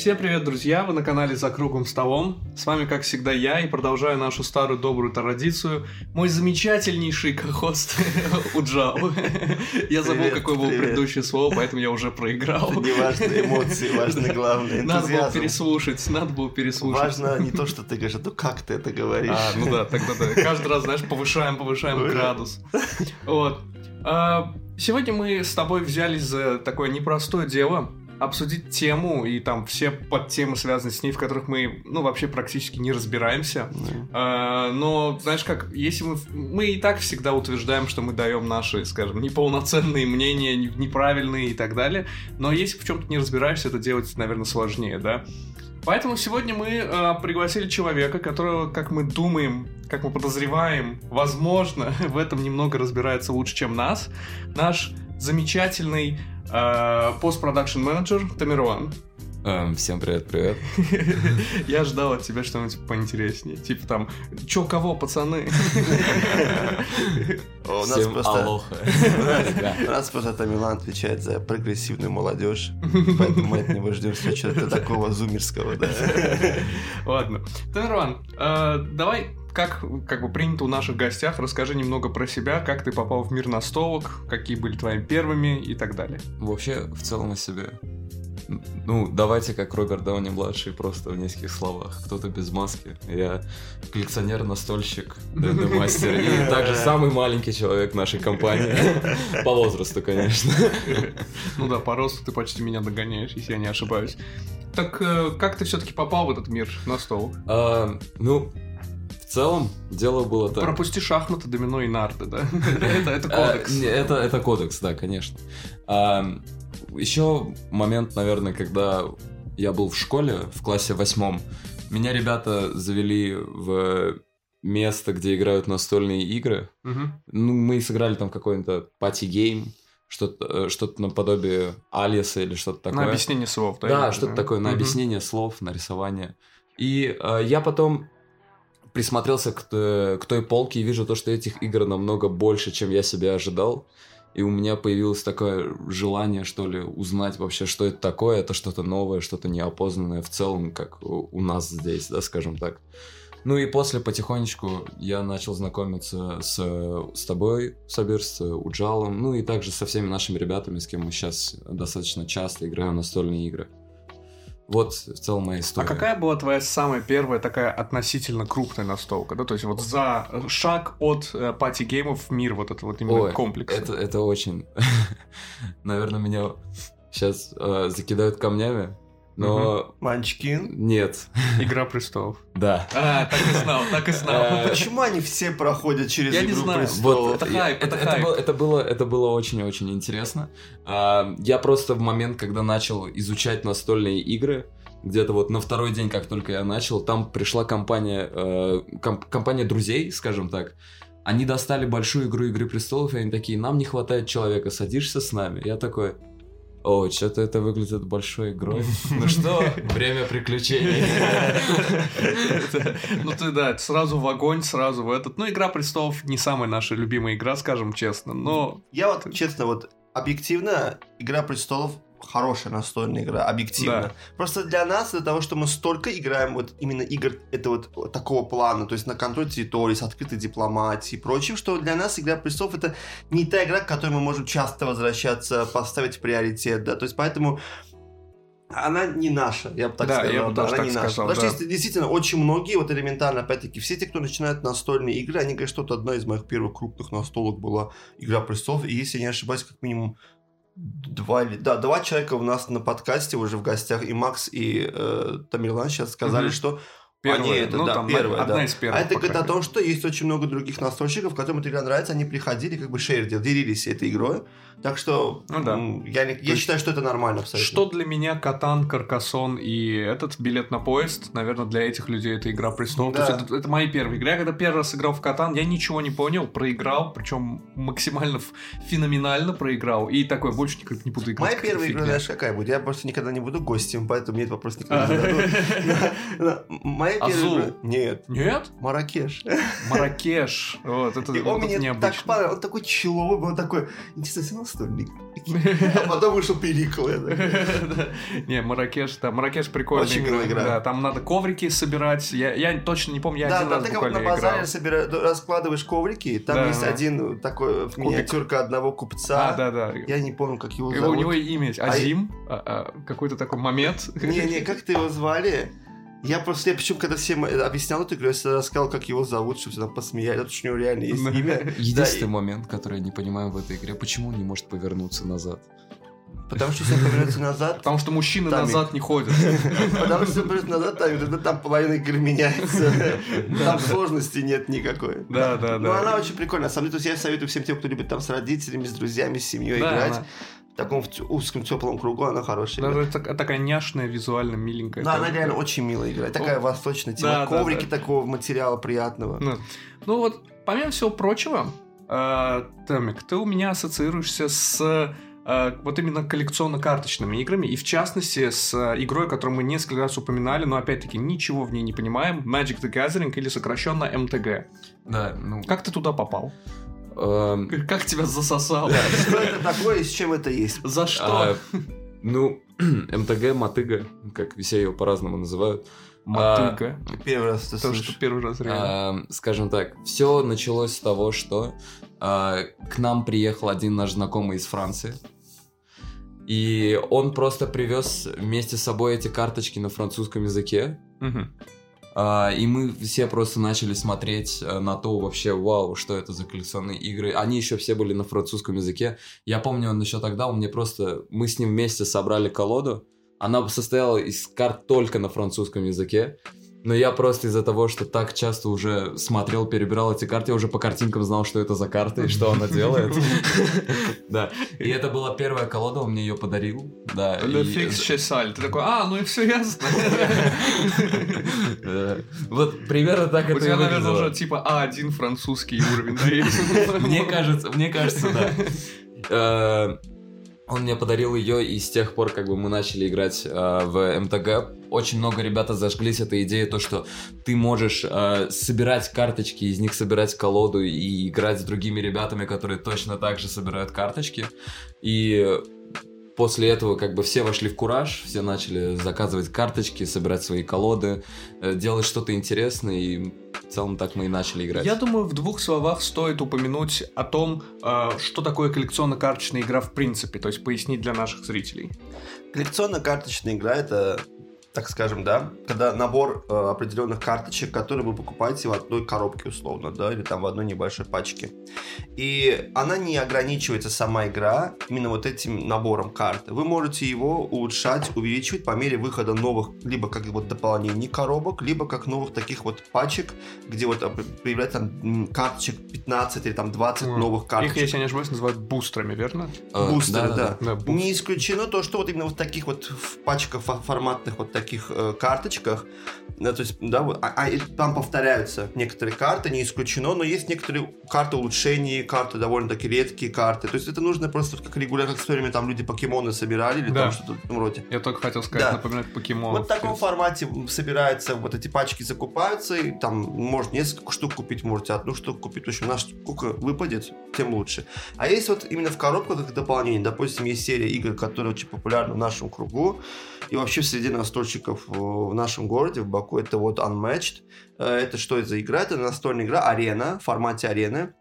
Всем привет, друзья! Вы на канале «За круглым столом». С вами, как всегда, я и продолжаю нашу старую добрую традицию. Мой замечательнейший кохост Уджал. Я забыл, какое было предыдущее слово, поэтому я уже проиграл. Не важны эмоции, важны главное Надо было переслушать, надо было переслушать. Важно не то, что ты говоришь, а то, как ты это говоришь. А, ну да, тогда да. Каждый раз, знаешь, повышаем, повышаем градус. Вот. А, Сегодня мы с тобой взялись за такое непростое дело обсудить тему и там все подтемы, связанные с ней, в которых мы, ну, вообще практически не разбираемся. А, но, знаешь как, если мы... Мы и так всегда утверждаем, что мы даем наши, скажем, неполноценные мнения, не- неправильные и так далее. Но если в чем-то не разбираешься, это делать, наверное, сложнее, да? Поэтому сегодня мы а, пригласили человека, которого, как мы думаем, как мы подозреваем, возможно, в этом немного разбирается лучше, чем нас. Наш замечательный постпродакшн менеджер Тамерлан. Эм, всем привет-привет. Я ждал от тебя что-нибудь поинтереснее. Типа там, чё, кого, пацаны? У нас просто... У нас просто Тамилан отвечает за прогрессивную молодежь, поэтому мы от него ждем чего-то такого зумерского, да. Ладно. Тамерлан, э, давай, как, как бы принято у наших гостях, расскажи немного про себя, как ты попал в мир настолок, какие были твоими первыми и так далее. Вообще, в целом о себе. Ну, давайте как Роберт Дауни-младший, просто в нескольких словах. Кто-то без маски. Я коллекционер, настольщик, ДНД-мастер. И также самый маленький человек нашей компании. По возрасту, конечно. Ну да, по росту ты почти меня догоняешь, если я не ошибаюсь. Так э, как ты все-таки попал в этот мир настолок? А, Ну, целом, дело было так. Пропусти шахматы, домино и нарды, да? Это А, кодекс. это, кодекс, да, конечно. еще момент, наверное, когда я был в школе, в классе восьмом, меня ребята завели в место, где играют настольные игры. Ну, мы сыграли там какой-то party game, что-то, э, что-то наподобие Alias а или что-то такое. На объяснение слов, да? Да, что-то такое, на объяснение слов, на рисование. И э, я потом присмотрелся к, т- к той полке и вижу то, что этих игр намного больше, чем я себе ожидал. И у меня появилось такое желание, что ли, узнать вообще, что это такое. Это что-то новое, что-то неопознанное в целом, как у нас здесь, да, скажем так. Ну и после потихонечку я начал знакомиться с, с тобой, Сабир, с Уджалом, ну и также со всеми нашими ребятами, с кем мы сейчас достаточно часто играем настольные игры. Вот в целом моя А история. какая была твоя самая первая такая относительно крупная настолка, да? То есть вот за шаг от э, party game ов в мир вот этого вот именно Ой, комплекса. Это, это очень... Наверное, меня сейчас закидают камнями, но Манчкин. нет. Игра престолов. Да. А, так и знал, так и знал. Э, Почему они все проходят через Я не Игру знаю. престолов? это я- хайп, это это, хайп. было, это было, это было очень-очень интересно. А, я просто в момент, когда начал изучать настольные игры, где-то вот на второй день, как только я начал, там пришла компания, э, комп- компания друзей, скажем так. Они достали большую игру Игры престолов, и они такие, нам не хватает человека, садишься с нами. Я такой, о, что-то это выглядит большой игрой. Ну что, время приключений. Ну ты да, сразу в огонь, сразу в этот. Ну, Игра престолов не самая наша любимая игра, скажем честно, но Я вот, честно, вот объективно, Игра престолов хорошая настольная игра, объективно. Да. Просто для нас, для того, что мы столько играем вот именно игр это вот, такого плана, то есть на контроль территории, с открытой дипломатией и прочим, что для нас Игра престолов это не та игра, к которой мы можем часто возвращаться, поставить в приоритет, да, то есть поэтому она не наша, я бы так Да, сказал. я бы да, она так не наша. сказал, Потому да. что действительно очень многие, вот элементарно, опять-таки, все те, кто начинают настольные игры, они говорят, что это одна из моих первых крупных настолок была Игра престолов, и если я не ошибаюсь, как минимум два или да два человека у нас на подкасте уже в гостях и Макс и э, Тамерлан сейчас сказали, Мгм. что первая, они это ну, да там первая, одна да. из первых. а это говорит о том, что есть очень много других настольщиков, которым эта игра нравится, они приходили, как бы шейр делали, делились этой игрой. Так что Ну да. я, я есть считаю, что это нормально абсолютно. Что для меня Катан, Каркасон и этот билет на поезд, наверное, для этих людей это Игра престолов. Да. То есть это, это мои первые игры. Я когда первый раз играл в Катан, я ничего не понял, проиграл, причем максимально феноменально проиграл. И такой, больше никак не буду играть. Моя первая игра, знаешь, какая будет? Я просто никогда не буду гостем, поэтому мне этот вопрос никогда не зададут. Да, да. Моя первая игра- Нет. Нет? Маракеш. Маракеш. Вот, это, вот он мне так необычно. понравился. Он такой человый, был, он такой, интересно, ты настольник? А потом вышел Перикл. я такой, Да. Не, Маракеш, да, Маракеш прикольная Очень игра. Да, там надо коврики собирать. Я, точно не помню, я Да, один там раз ты как вот буквально на базаре играл. собира- раскладываешь коврики, там Да, есть да. один такой в миниатюрка одного купца. А, да, да. Я не помню, как его Его- зовут. у него имя есть. А Азим, а, а, какой-то такой момент. Не-не, как ты его звали? Я просто, я причем, когда всем э, объяснял эту игру, я всегда рассказал, как его зовут, чтобы все там посмеяли, потому что у него реально есть имя. Единственный Да, и- момент, который я не понимаю в этой игре, почему он не может повернуться назад? Потому что если он повернется назад, Потому что мужчины Там назад не ходят. потому что если он повернется назад, там, тогда там половина игры меняется. Там сложности нет никакой. Да, да, Ну, она да. очень прикольная. На самом деле, то есть я советую всем тем, кто любит там с родителями, с друзьями, с семьей Да, играть. Таком узком теплом кругу она хорошая. да, игра. это так- такая няшная, визуально миленькая. Да, она реально очень милая игра. Такая восточная тема. Да, да, Коврики да. такого материала приятного. Ну, ну вот, помимо всего прочего, э, Томик, ты у меня ассоциируешься с э, вот именно коллекционно-карточными играми, и в частности с э, игрой, которую мы несколько раз упоминали, но опять-таки ничего в ней не понимаем, Magic the Gathering или сокращенно МТГ. Да, ну... Как ты туда попал? Эм, Как тебя засосало? Что это такое и с чем это есть? За что? а, ну, МТГ, мотыга, как все ее по-разному называют. Мотыга. Первый раз ты То, слышишь. что первый раз реально. А, скажем так, все началось с того, что а, к нам приехал один наш знакомый из Франции. И он просто привез вместе с собой эти карточки на французском языке. Мгм. А, и мы все просто начали смотреть э, на то вообще, вау, что это за коллекционные игры. Они еще все были на французском языке. Я помню, он еще тогда, он мне просто... Мы с ним вместе собрали колоду. Она состояла из карт только на французском языке. Но я просто из-за того, что так часто уже смотрел, перебирал эти карты, я уже по картинкам знал, что это за карта и что она делает. Да. И это была первая колода, он мне ее подарил. Да. Fix Chessal. Ты такой, а, ну и все ясно. Вот примерно так У это и тебя, наверное, уже типа А1 французский уровень. Мне кажется, мне кажется, да. Он мне подарил ее, и с тех пор, как бы мы начали играть э, в МТГ, очень много ребята зажглись этой идеей, то, что ты можешь э, собирать карточки, из них собирать колоду и играть с другими ребятами, которые точно так же собирают карточки. И после этого как бы все вошли в кураж, все начали заказывать карточки, собирать свои колоды, э, делать что-то интересное, и в целом так мы и начали играть. Я думаю, в двух словах стоит упомянуть о том, э, что такое коллекционно-карточная игра в принципе, то есть пояснить для наших зрителей. Коллекционно-карточная игра это, так скажем, да, когда набор э, определенных карточек, которые вы покупаете в одной коробке условно, да, или там в одной небольшой пачке. И она не ограничивается сама игра именно вот этим набором карт. Вы можете его улучшать, увеличивать по мере выхода новых, либо как вот дополнений коробок, либо как новых таких вот пачек, где вот э, появляется там карточек 15 или там 20 М. новых Их, карточек. если я не ошибаюсь, называют бустерами, верно? Бустеры, да. Да, бустер. Не исключено то, что вот именно вот таких вот в пачках фо- форматных вот таких э, карточках, да, то есть, да, вот, а, а там повторяются некоторые карты, не исключено, но есть некоторые карты улучшений, карты довольно-таки редкие карты. То есть это нужно просто как регулярно, в свое время там люди покемоны собирали или Да. там что-то в этом роде. Я только хотел сказать, Да. напоминать покемонов. Вот в таком формате собирается, вот эти пачки закупаются, и там может несколько штук купить, можете одну штуку купить. В общем, на сколько выпадет, тем лучше. А есть вот именно в коробках как дополнение. Допустим, есть серия игр, которые очень популярны в нашем кругу. И вообще среди настольщиков э, в нашем городе, в Баку, это вот Unmatched. Э, Это что это за игра? Это настольная игра, арена, в формате арены.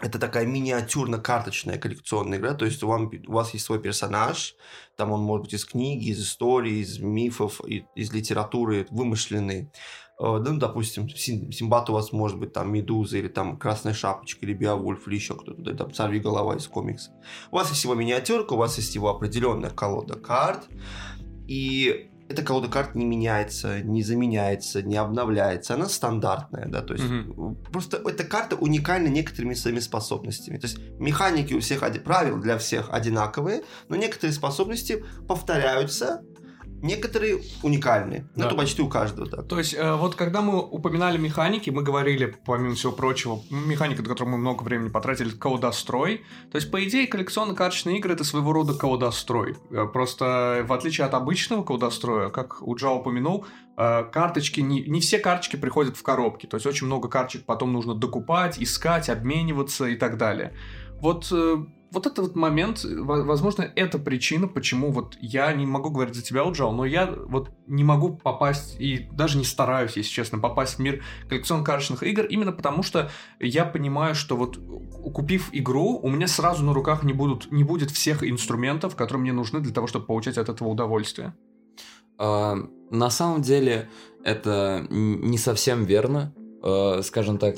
Это такая миниатюрно-карточная коллекционная игра, то есть вам, у вас есть свой персонаж, там он может быть из книги, из истории, из мифов, из литературы вымышленный. Э, Ну, допустим, Сим- Симбат у вас может быть там Медуза, или там Красная Шапочка, или Беовульф, или еще кто-то, там Сорви голова из комикса. У вас есть его миниатюрка, у вас есть его определенная колода карт, и эта колода карт не меняется, не заменяется, не обновляется. Она стандартная, да, то есть Мгм. просто эта карта уникальна некоторыми своими способностями. То есть механики у всех, правил для всех одинаковые, но некоторые способности повторяются, Некоторые уникальные. Ну, Да. это почти у каждого так. То есть, э, вот когда мы упоминали механики, мы говорили, помимо всего прочего, механика, на которую мы много времени потратили, это колодострой. То есть, по идее, коллекционно-карточные игры это своего рода колодострой. Э, Просто в отличие от обычного колодостроя, как у Джа упомянул, э, карточки, не, не все карточки приходят в коробки. То есть, очень много карточек потом нужно докупать, искать, обмениваться и так далее. Вот э, вот этот вот момент, во- возможно, это причина, почему вот я не могу говорить за тебя, Уджал, но я вот не могу попасть и даже не стараюсь, если честно, попасть в мир коллекционно-карточных игр, именно потому что я понимаю, что вот купив игру, у меня сразу на руках не, будут, не будет всех инструментов, которые мне нужны для того, чтобы получать от этого удовольствие. А, на самом деле это не совсем верно. Э, скажем так,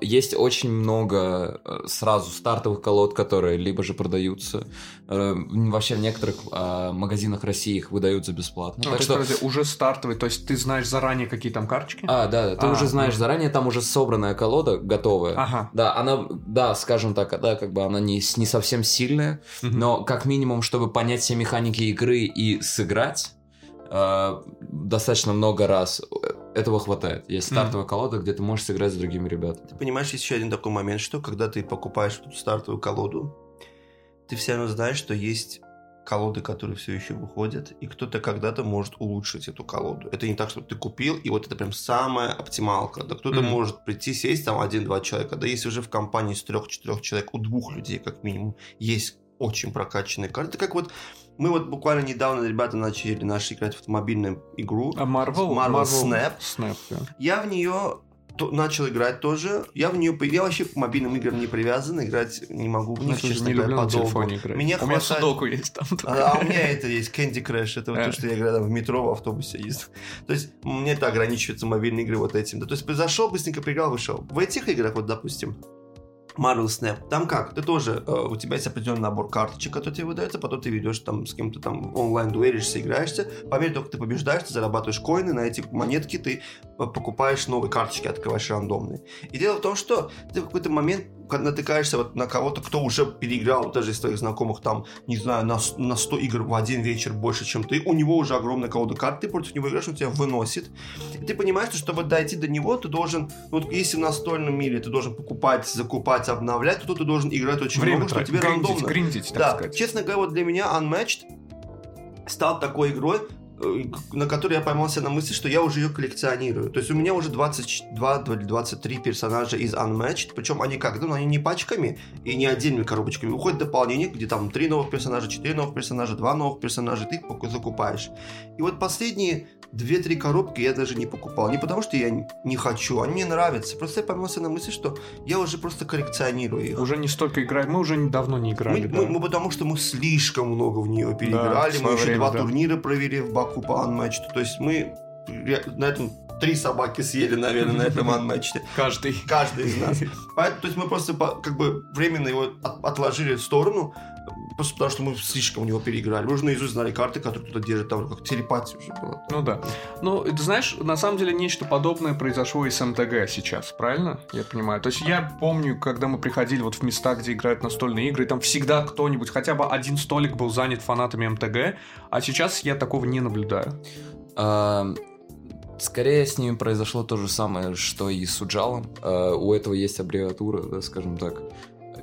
есть очень много э, сразу стартовых колод, которые либо же продаются. э, вообще в некоторых а, магазинах России их выдают за бесплатно. Ну, так то что... есть, уже стартовый, то есть ты знаешь заранее, какие там карточки? А, да, да, ты А, уже знаешь ну. заранее, там уже собранная колода готовая. Ага. Да, она, да, скажем так, да, как бы она не, не совсем сильная, Мгм. но как минимум, чтобы понять все механики игры и сыграть, э, достаточно много раз э, этого хватает. Есть стартовая колода, где ты можешь сыграть с другими ребятами. Ты понимаешь, есть еще один такой момент, что когда ты покупаешь эту стартовую колоду, ты все равно знаешь, что есть колоды, которые все еще выходят, и кто-то когда-то может улучшить эту колоду. Это не так, что ты купил, и вот это прям самая оптималка. Да кто-то Мгм. может прийти, сесть там один-два человека. Да если уже в компании из трех-четырех человек, у двух людей как минимум, есть очень прокачанные карты. Как вот мы вот буквально недавно, ребята, начали наши играть в мобильную игру. А Marvel? Marvel Snap. Snap, да. Я в нее то- начал играть тоже. Я в нее... Я вообще к мобильным играм не привязан, играть не могу в Я них, честно не говоря, люблю на подолгу. Меня У меня судоку есть там. А, а у меня это есть Candy Crush, это вот Э. то, что я играю там в метро, в автобусе езжу. То есть мне это ограничивается мобильные игры вот этим. Да, то есть зашел, быстренько поиграл, вышел. В этих играх, вот допустим, Marvel Snap, там как? Ты тоже, э, у тебя есть определенный набор карточек, который тебе выдается, потом ты ведешь там с кем-то там онлайн дуэлишься, играешься. По мере того, как ты побеждаешь, ты зарабатываешь коины, на эти монетки ты э, покупаешь новые карточки, открываешь рандомные. И дело в том, что ты в какой-то момент натыкаешься вот на кого-то, кто уже переиграл, даже из твоих знакомых, там, не знаю, на, на 100 игр в один вечер больше, чем ты, у него уже огромная колода карт, ты против него играешь, он тебя выносит. И ты понимаешь, что чтобы дойти до него, ты должен, ну, вот если в настольном мире ты должен покупать, закупать, обновлять, то тут ты должен играть очень Время много, что тратить, тебе гриндить, рандомно. гриндить, так Да, сказать. честно говоря, вот для меня Unmatched стал такой игрой, на которой я поймался на мысли, что я уже ее коллекционирую. То есть у меня уже 22 или 23 персонажа из Unmatched, причем они как, ну, они не пачками и не отдельными коробочками. Выходит дополнение, где там 3 новых персонажа, 4 новых персонажа, 2 новых персонажа, ты их закупаешь. И вот последние 2-3 коробки я даже не покупал. Не потому, что я не хочу, они мне нравятся. Просто я поймался на мысли, что я уже просто коллекционирую их. Уже не столько играем, мы уже давно не играли. Мы, да. мы- мы потому что мы слишком много в нее переиграли. в мы еще время, два да. турнира провели в Баку по анматчу. То есть мы на этом три собаки съели, наверное, на этом анматче. Каждый. Каждый из нас. Поэтому, то есть мы просто как бы временно его от- отложили в сторону, просто потому что мы слишком в него переиграли. Мы уже наизусть знали карты, которые кто-то держит, там как телепатия уже была. Ну да. Ну, ты знаешь, на самом деле нечто подобное произошло и с МТГ сейчас, правильно? Я понимаю. То есть я помню, когда мы приходили вот в места, где играют настольные игры, и там всегда кто-нибудь, хотя бы один столик был занят фанатами МТГ, а сейчас я такого не наблюдаю. А, Скорее с ними произошло то же самое, что и с Уджалом. А, У этого есть аббревиатура, да, скажем так.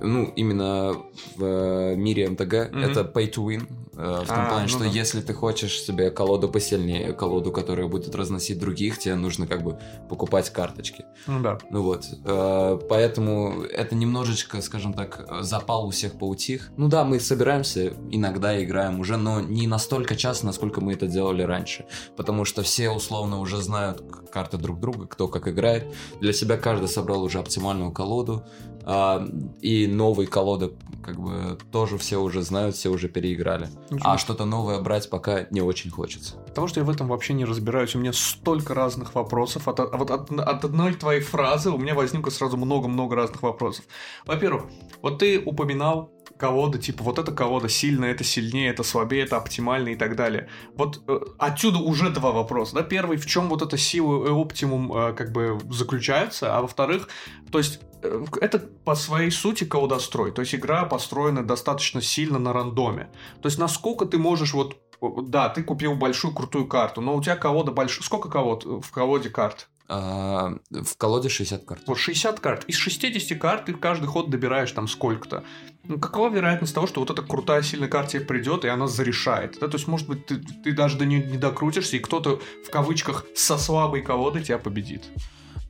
Ну, именно в э, мире МТГ Мгм. это pay to win. Э, В том А, плане, ну что да. если ты хочешь себе колоду посильнее, колоду, которая будет разносить других, тебе нужно как бы покупать карточки. Ну да. Ну вот, э, поэтому это немножечко, скажем так, запал у всех поутих. Ну да, мы собираемся, иногда играем уже, но не настолько часто, насколько мы это делали раньше. Потому что все условно уже знают карты друг друга, кто как играет. Для себя каждый собрал уже оптимальную колоду. а, и новые колоды, как бы, тоже все уже знают, все уже переиграли. А что-то новое брать пока не очень хочется. Потому что я в этом вообще не разбираюсь. У меня столько разных вопросов. От, а вот от, от одной твоей фразы у меня возникло сразу много-много разных вопросов. Во-первых, вот ты упоминал колоды, типа вот эта колода сильная, это сильнее, это слабее, это оптимально и так далее. Вот э, отсюда уже два вопроса. Да? Первый, в чем вот эта сила и оптимум э, как бы заключается, а во-вторых, то есть это по своей сути колодострой. То есть игра построена достаточно сильно на рандоме. То есть насколько ты можешь вот да, ты купил большую крутую карту, но у тебя колода большая. Сколько колод в колоде карт? А, в колоде 60 карт. Вот 60 карт. Из 60 карт ты каждый ход добираешь там сколько-то. Ну, какова вероятность того, что вот эта крутая, сильная карта тебе придет, и она зарешает? Да? То есть, может быть, ты, ты даже до нее не докрутишься, и кто-то в кавычках со слабой колодой тебя победит.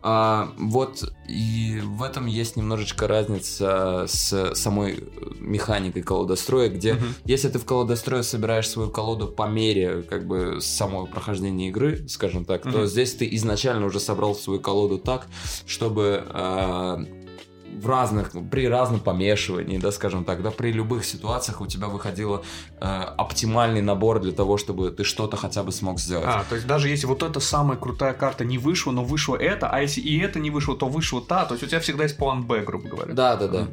А, вот и в этом есть немножечко разница с самой механикой колодостроя, где Мгм. если ты в колодострое собираешь свою колоду по мере как бы самого прохождения игры, скажем так, то Мгм. здесь ты изначально уже собрал свою колоду так, чтобы а, в разных, при разном помешивании, да, скажем так, да, при любых ситуациях у тебя выходило э, оптимальный набор для того, чтобы ты что-то хотя бы смог сделать. А, то есть даже если вот эта самая крутая карта не вышла, но вышло это, а если и это не вышло, то вышло та, то есть у тебя всегда есть план Б, грубо говоря. Да, да, да.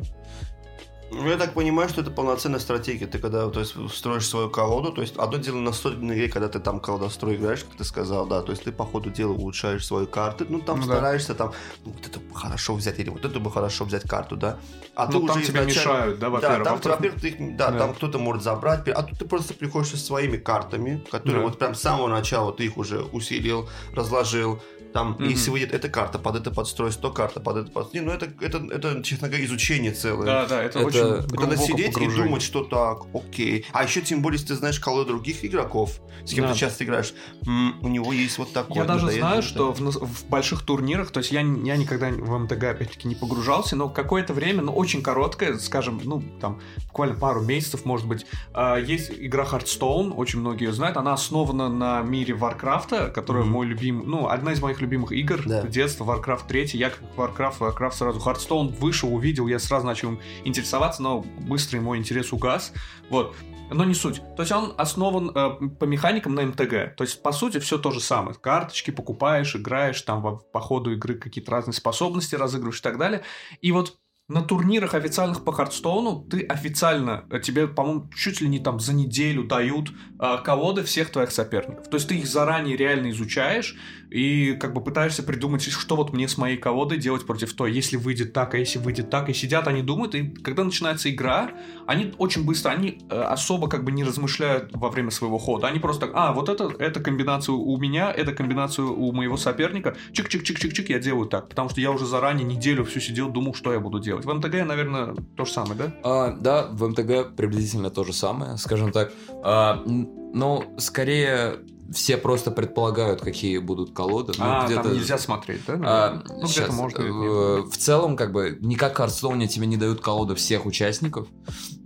Ну, я так понимаю, что это полноценная стратегия. Ты когда то есть, строишь свою колоду, то есть одно дело на настольной игре, когда ты там колодострой играешь, как ты сказал, да, то есть ты по ходу дела улучшаешь свои карты, ну там Ну да. стараешься там ну, вот это бы хорошо взять или вот это бы хорошо взять карту, да. А Ну, там тебе мешают, да, Да, во-первых. там, Во-вторых, во-первых, ты их- да, Да. там кто-то может забрать, а тут ты просто приходишь со своими картами, которые Да. вот прям с самого начала ты их уже усилил, разложил. Там, Мгм. если выйдет эта карта, под это подстроить, то карта, под это подстроить. Ну это, это, это, честно говоря, изучение целое. Да, да, это, Это- очень это надо сидеть и погружение. думать, что так, окей. А еще тем более, если ты знаешь колоду других игроков, с кем Да. ты часто играешь, у него есть вот такое. Я даже знаю, что в, в больших турнирах, то есть я, я никогда в МТГ опять-таки не погружался, но какое-то время, ну очень короткое, скажем, ну там буквально пару месяцев, может быть, а, есть игра Hearthstone, очень многие ее знают, она основана на мире Warcraft а, которая Мгм. мой любимый, ну одна из моих любимых игр Да. детства, Warcraft 3, я как Warcraft, Warcraft сразу, Hearthstone вышел, увидел, я сразу начал им интересоваться, но быстро мой интерес угас, вот. Но не суть. То есть он основан э, по механикам на МТГ. То есть, по сути, все то же самое. Карточки покупаешь, играешь, там во- по ходу игры какие-то разные способности разыгрываешь и так далее. И вот на турнирах официальных по Хардстоуну ты официально, э, тебе, по-моему, чуть ли не там за неделю дают э, колоды всех твоих соперников. То есть ты их заранее реально изучаешь и как бы пытаешься придумать, что вот мне с моей колодой делать против той, если выйдет так, а если выйдет так, и сидят, они думают, и когда начинается игра, они очень быстро, они э, особо как бы не размышляют во время своего хода, они просто а, вот это, это комбинацию у меня, это комбинацию у моего соперника, чик-чик-чик-чик-чик, я делаю так, потому что я уже заранее неделю всю сидел, думал, что я буду делать. В МТГ, наверное, то же самое, да? А, да, в МТГ приблизительно то же самое, скажем так. А, н- но скорее все просто предполагают, какие будут колоды. Ну, а, где-то- там нельзя смотреть, да? А, ну, где-то щас, можно. э, где-то в целом, как бы, не как в тебе не дают колоды всех участников,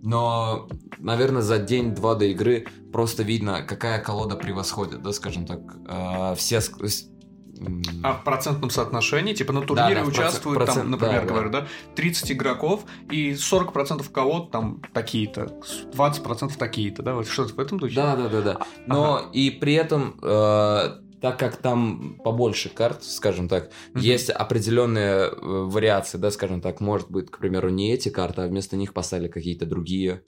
но, наверное, за день-два до игры просто видно, какая колода превосходит, да, скажем так. А, все... А в процентном соотношении, типа на турнире да, процент- участвуют, процент- там, например, да, да. говорю, да, 30 игроков, и 40% колод там такие-то, 20% такие-то, да, вот что-то в этом духе? Да, да, да, да. Но и при этом, э, так как там побольше карт, скажем так, Мгм. есть определенные э, вариации, да, скажем так, может быть, к примеру, не эти карты, а вместо них поставили какие-то другие.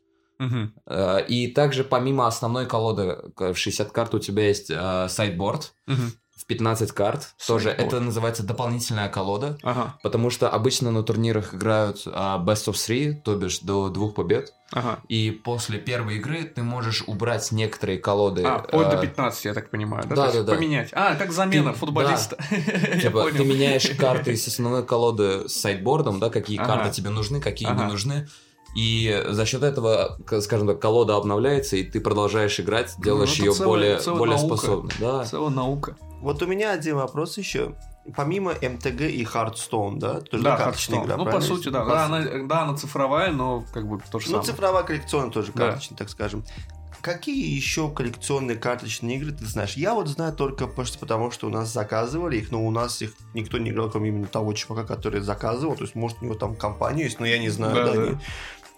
Э, И также помимо основной колоды в 60 карт у тебя есть э, sideboard Мгм. В 15 карт. Тоже Sideboard. это называется дополнительная колода, Ага, потому что обычно на турнирах играют а, best of three, то бишь до двух побед. ага. И после первой игры ты можешь убрать некоторые колоды. А, вплоть э, до 15, я так понимаю, да? да, да, да. Поменять. А, как замена Ты- футболиста. Я Типа, ты меняешь карты из основной колоды с сайдбордом, да, какие Ага. карты тебе нужны, какие Ага. не нужны. И за счет этого, скажем так, колода обновляется, и ты продолжаешь играть, делаешь это ее целая- более, целая более наука. способной. Да. Целая наука. Вот у меня один вопрос еще. Помимо МТГ и Hearthstone, да? Тоже Да, карточная Hearthstone. игра, Ну, по сути, да. Да, она, да, она цифровая, но как бы то же Ну, самое. цифровая коллекционная тоже Да. карточная, так скажем. Какие еще коллекционные карточные игры ты знаешь? Я вот знаю только просто потому, что у нас заказывали их, но у нас их никто не играл, кроме именно того чувака, который заказывал. То есть, может, у него там компания есть, но я не знаю. Да, да, да.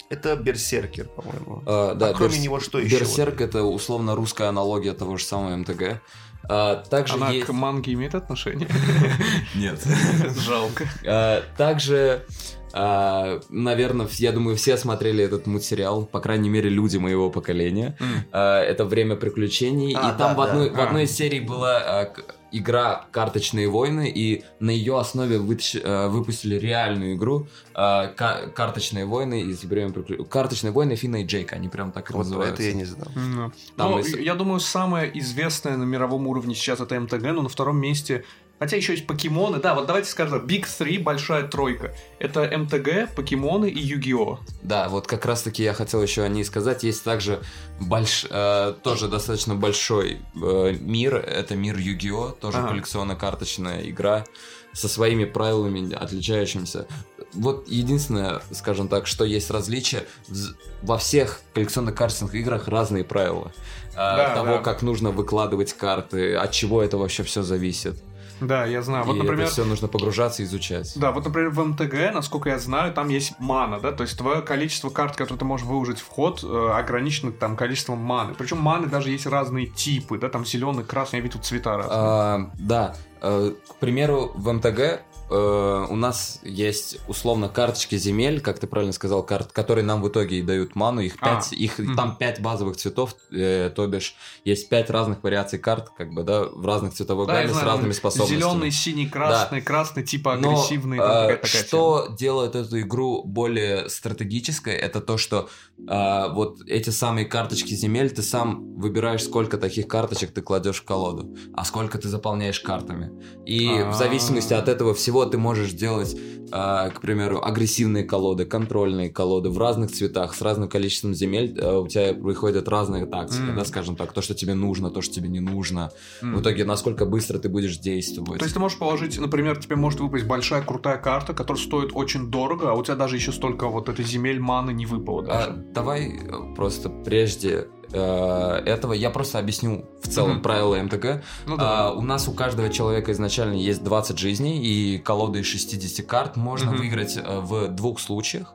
Это Берсеркер, по-моему. А, да, а кроме Берс- него что еще? Берсерк это условно русская аналогия того же самого МТГ. А, также Она есть... к манге имеет отношение? Нет. Жалко. А, Также, наверное, я думаю, все смотрели этот мультсериал, по крайней мере, люди моего поколения. М. А, Это время приключений. А, и там да, в, одной, да. в одной из серий была а, игра «Карточные войны», и на ее основе вытащ- э, выпустили реальную игру э, ка- «Карточные войны» из время «Карточные войны» Фина и Джейка, они прям так и Вот называются. это я не знал. Ну, Там ну, если- я думаю, самое известное на мировом уровне сейчас это МТГ, но на втором месте... Хотя еще есть покемоны. Да, вот давайте скажем, Big 3, большая тройка. Это МТГ, покемоны и Yu-Gi-Oh! Да, вот как раз-таки я хотел еще о ней сказать. Есть также больш... э, тоже достаточно большой э, мир. Это мир Yu-Gi-Oh! Тоже Ага. коллекционно-карточная игра со своими правилами отличающимися. Вот единственное, скажем так, что есть различие. Во всех коллекционно-карточных играх разные правила. Э, Да, того, да. как нужно выкладывать карты, от чего это вообще все зависит. Да, я знаю. Вот, и например, это все нужно погружаться и изучать. Да, вот, например, в МТГ, насколько я знаю, там есть мана, да, то есть твое количество карт, которые ты можешь выложить в ход, э, ограничено там количеством маны. Причем маны даже есть разные типы, да, там зеленый, красный, я видел цвета разные. А, да, Э, к примеру, в МТГ э, у нас есть условно карточки земель, как ты правильно сказал, карт, которые нам в итоге и дают ману. Их А, пять, их мгм. там пять базовых цветов, э, то бишь есть пять разных вариаций карт, как бы да, в разных цветовой Да, гамме с разными способностями. Зеленый, синий, красный, красный, типа Но, агрессивный, там э, какая-то такая что делает эту игру более стратегической, это то, что э, вот эти самые карточки земель, ты сам выбираешь, сколько таких карточек ты кладешь в колоду, а сколько ты заполняешь картами. И А-а-а. в зависимости от этого всего ты можешь делать, э, к примеру, агрессивные колоды, контрольные колоды в разных цветах, с разным количеством земель, э, у тебя приходят разные тактики, М. да, скажем так, то, что тебе нужно, то, что тебе не нужно. М. В итоге, насколько быстро ты будешь действовать. То есть ты можешь положить, например, тебе может выпасть большая крутая карта, которая стоит очень дорого, а у тебя даже еще столько вот этой земель маны не выпало А, даже. давай э, просто прежде этого я просто объясню в целом Мгм. правила МТГ. Ну А, да. у нас у каждого человека изначально есть 20 жизней, и колода из 60 карт можно Мгм. выиграть э, в двух случаях.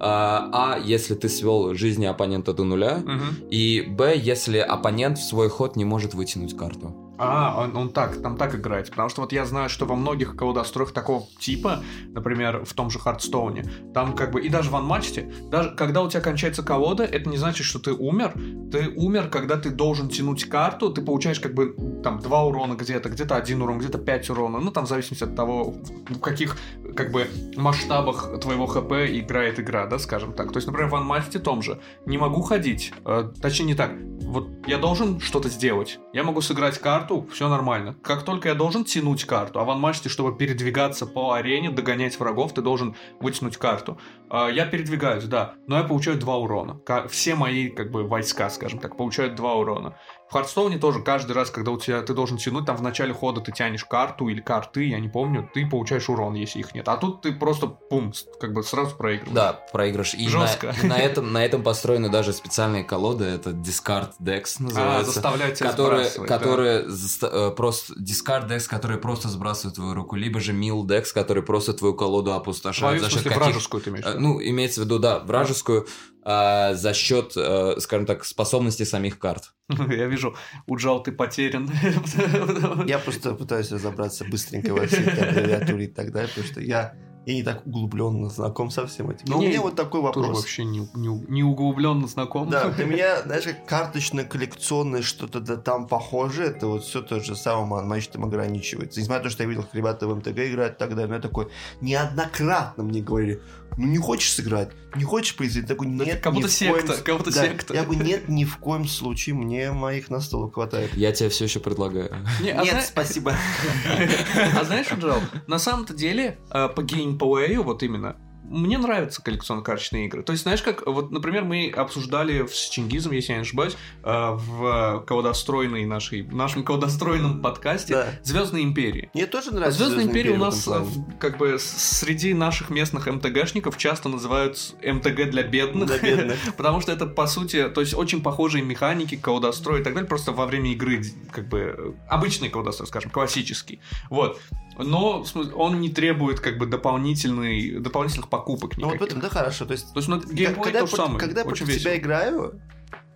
А, а если ты свел жизни оппонента до нуля, Мгм. и Б, если оппонент в свой ход не может вытянуть карту. А, он, он так, там так играется. Потому что вот я знаю, что во многих колодостроях такого типа, например, в том же Хардстоуне, там как бы, и даже в анматчте, даже когда у тебя кончается колода, это не значит, что ты умер. Ты умер, когда ты должен тянуть карту, ты получаешь как бы там два урона где-то, где-то один урон, где-то пять урона. Ну, там в зависимости от того, в каких как бы масштабах твоего ХП играет игра, да, скажем так. То есть, например, в анматчте том же. Не могу ходить. Э, точнее, не так. Вот я должен что-то сделать. Я могу сыграть карту, все нормально. Как только я должен тянуть карту, а в анматчте, чтобы передвигаться по арене, догонять врагов, ты должен вытянуть карту. А, Я передвигаюсь, да, но я получаю два урона. Все мои, как бы, войска, скажем так, получают два урона. В Хардстоуне тоже каждый раз, когда у тебя ты должен тянуть, там в начале хода ты тянешь карту или карты, я не помню, ты получаешь урон, если их нет. А тут ты просто, пум, как бы сразу проигрываешь. Да, проигрыш. И на, Жестко. и на этом, на этом построены даже специальные колоды, это Discard Dex А, называется. заставляют тебя которые, сбрасывать, да. которые заста- э, просто discard decks, которые просто сбрасывают твою руку, либо же mill decks, которые просто твою колоду опустошают Твою, за счет каких- вражескую ты имеешь? Э? Ну, имеется в виду, да, вражескую а, за счет, э, скажем так, способностей самих карт. Я вижу, Уджал, ты потерян. Я просто пытаюсь разобраться быстренько во всей этой аббревиатуре и так далее, потому что я, я не так углубленно знаком со всем этим. Но у Не, меня вот такой Тоже вопрос. вообще не, не, не углубленно знаком. Да, для меня, знаешь, как карточное, коллекционное, что-то да там похоже, это вот все то же самое матчем ограничивается. Несмотря на то, что я видел, как ребята в МТГ играют и так далее, но я такой, неоднократно мне говорили, ну не хочешь сыграть, не хочешь произвести, такой, Это нет, как ни будто коем секта, с- как будто Да, секта. Я бы, нет, ни в коем случае, мне моих на стол хватает. Я тебе все еще предлагаю. Не, а нет, зна- спасибо. А знаешь, Уджал, на самом-то деле, э, по геймплею, вот именно, мне нравятся коллекционно-карточные игры. То есть, знаешь, как, вот, например, мы обсуждали с Чингизом, если я не ошибаюсь, э, в колодостроенной нашей, нашем колодостроенном подкасте Да. Звездные империи. Мне тоже нравится Звездная империя у в этом нас э, как бы среди наших местных МТГшников часто называют МТГ для бедных. Для бедных. Потому что это, по сути, то есть очень похожие механики, колдострой и так далее, просто во время игры, как бы, э, обычный колдострой, скажем, классический. Вот. Но он не требует, как бы, дополнительный, дополнительных покупок Ну вот в этом, да, хорошо. То есть, То есть, ну, геймплей когда, то же самое. когда очень против весело. тебя играю,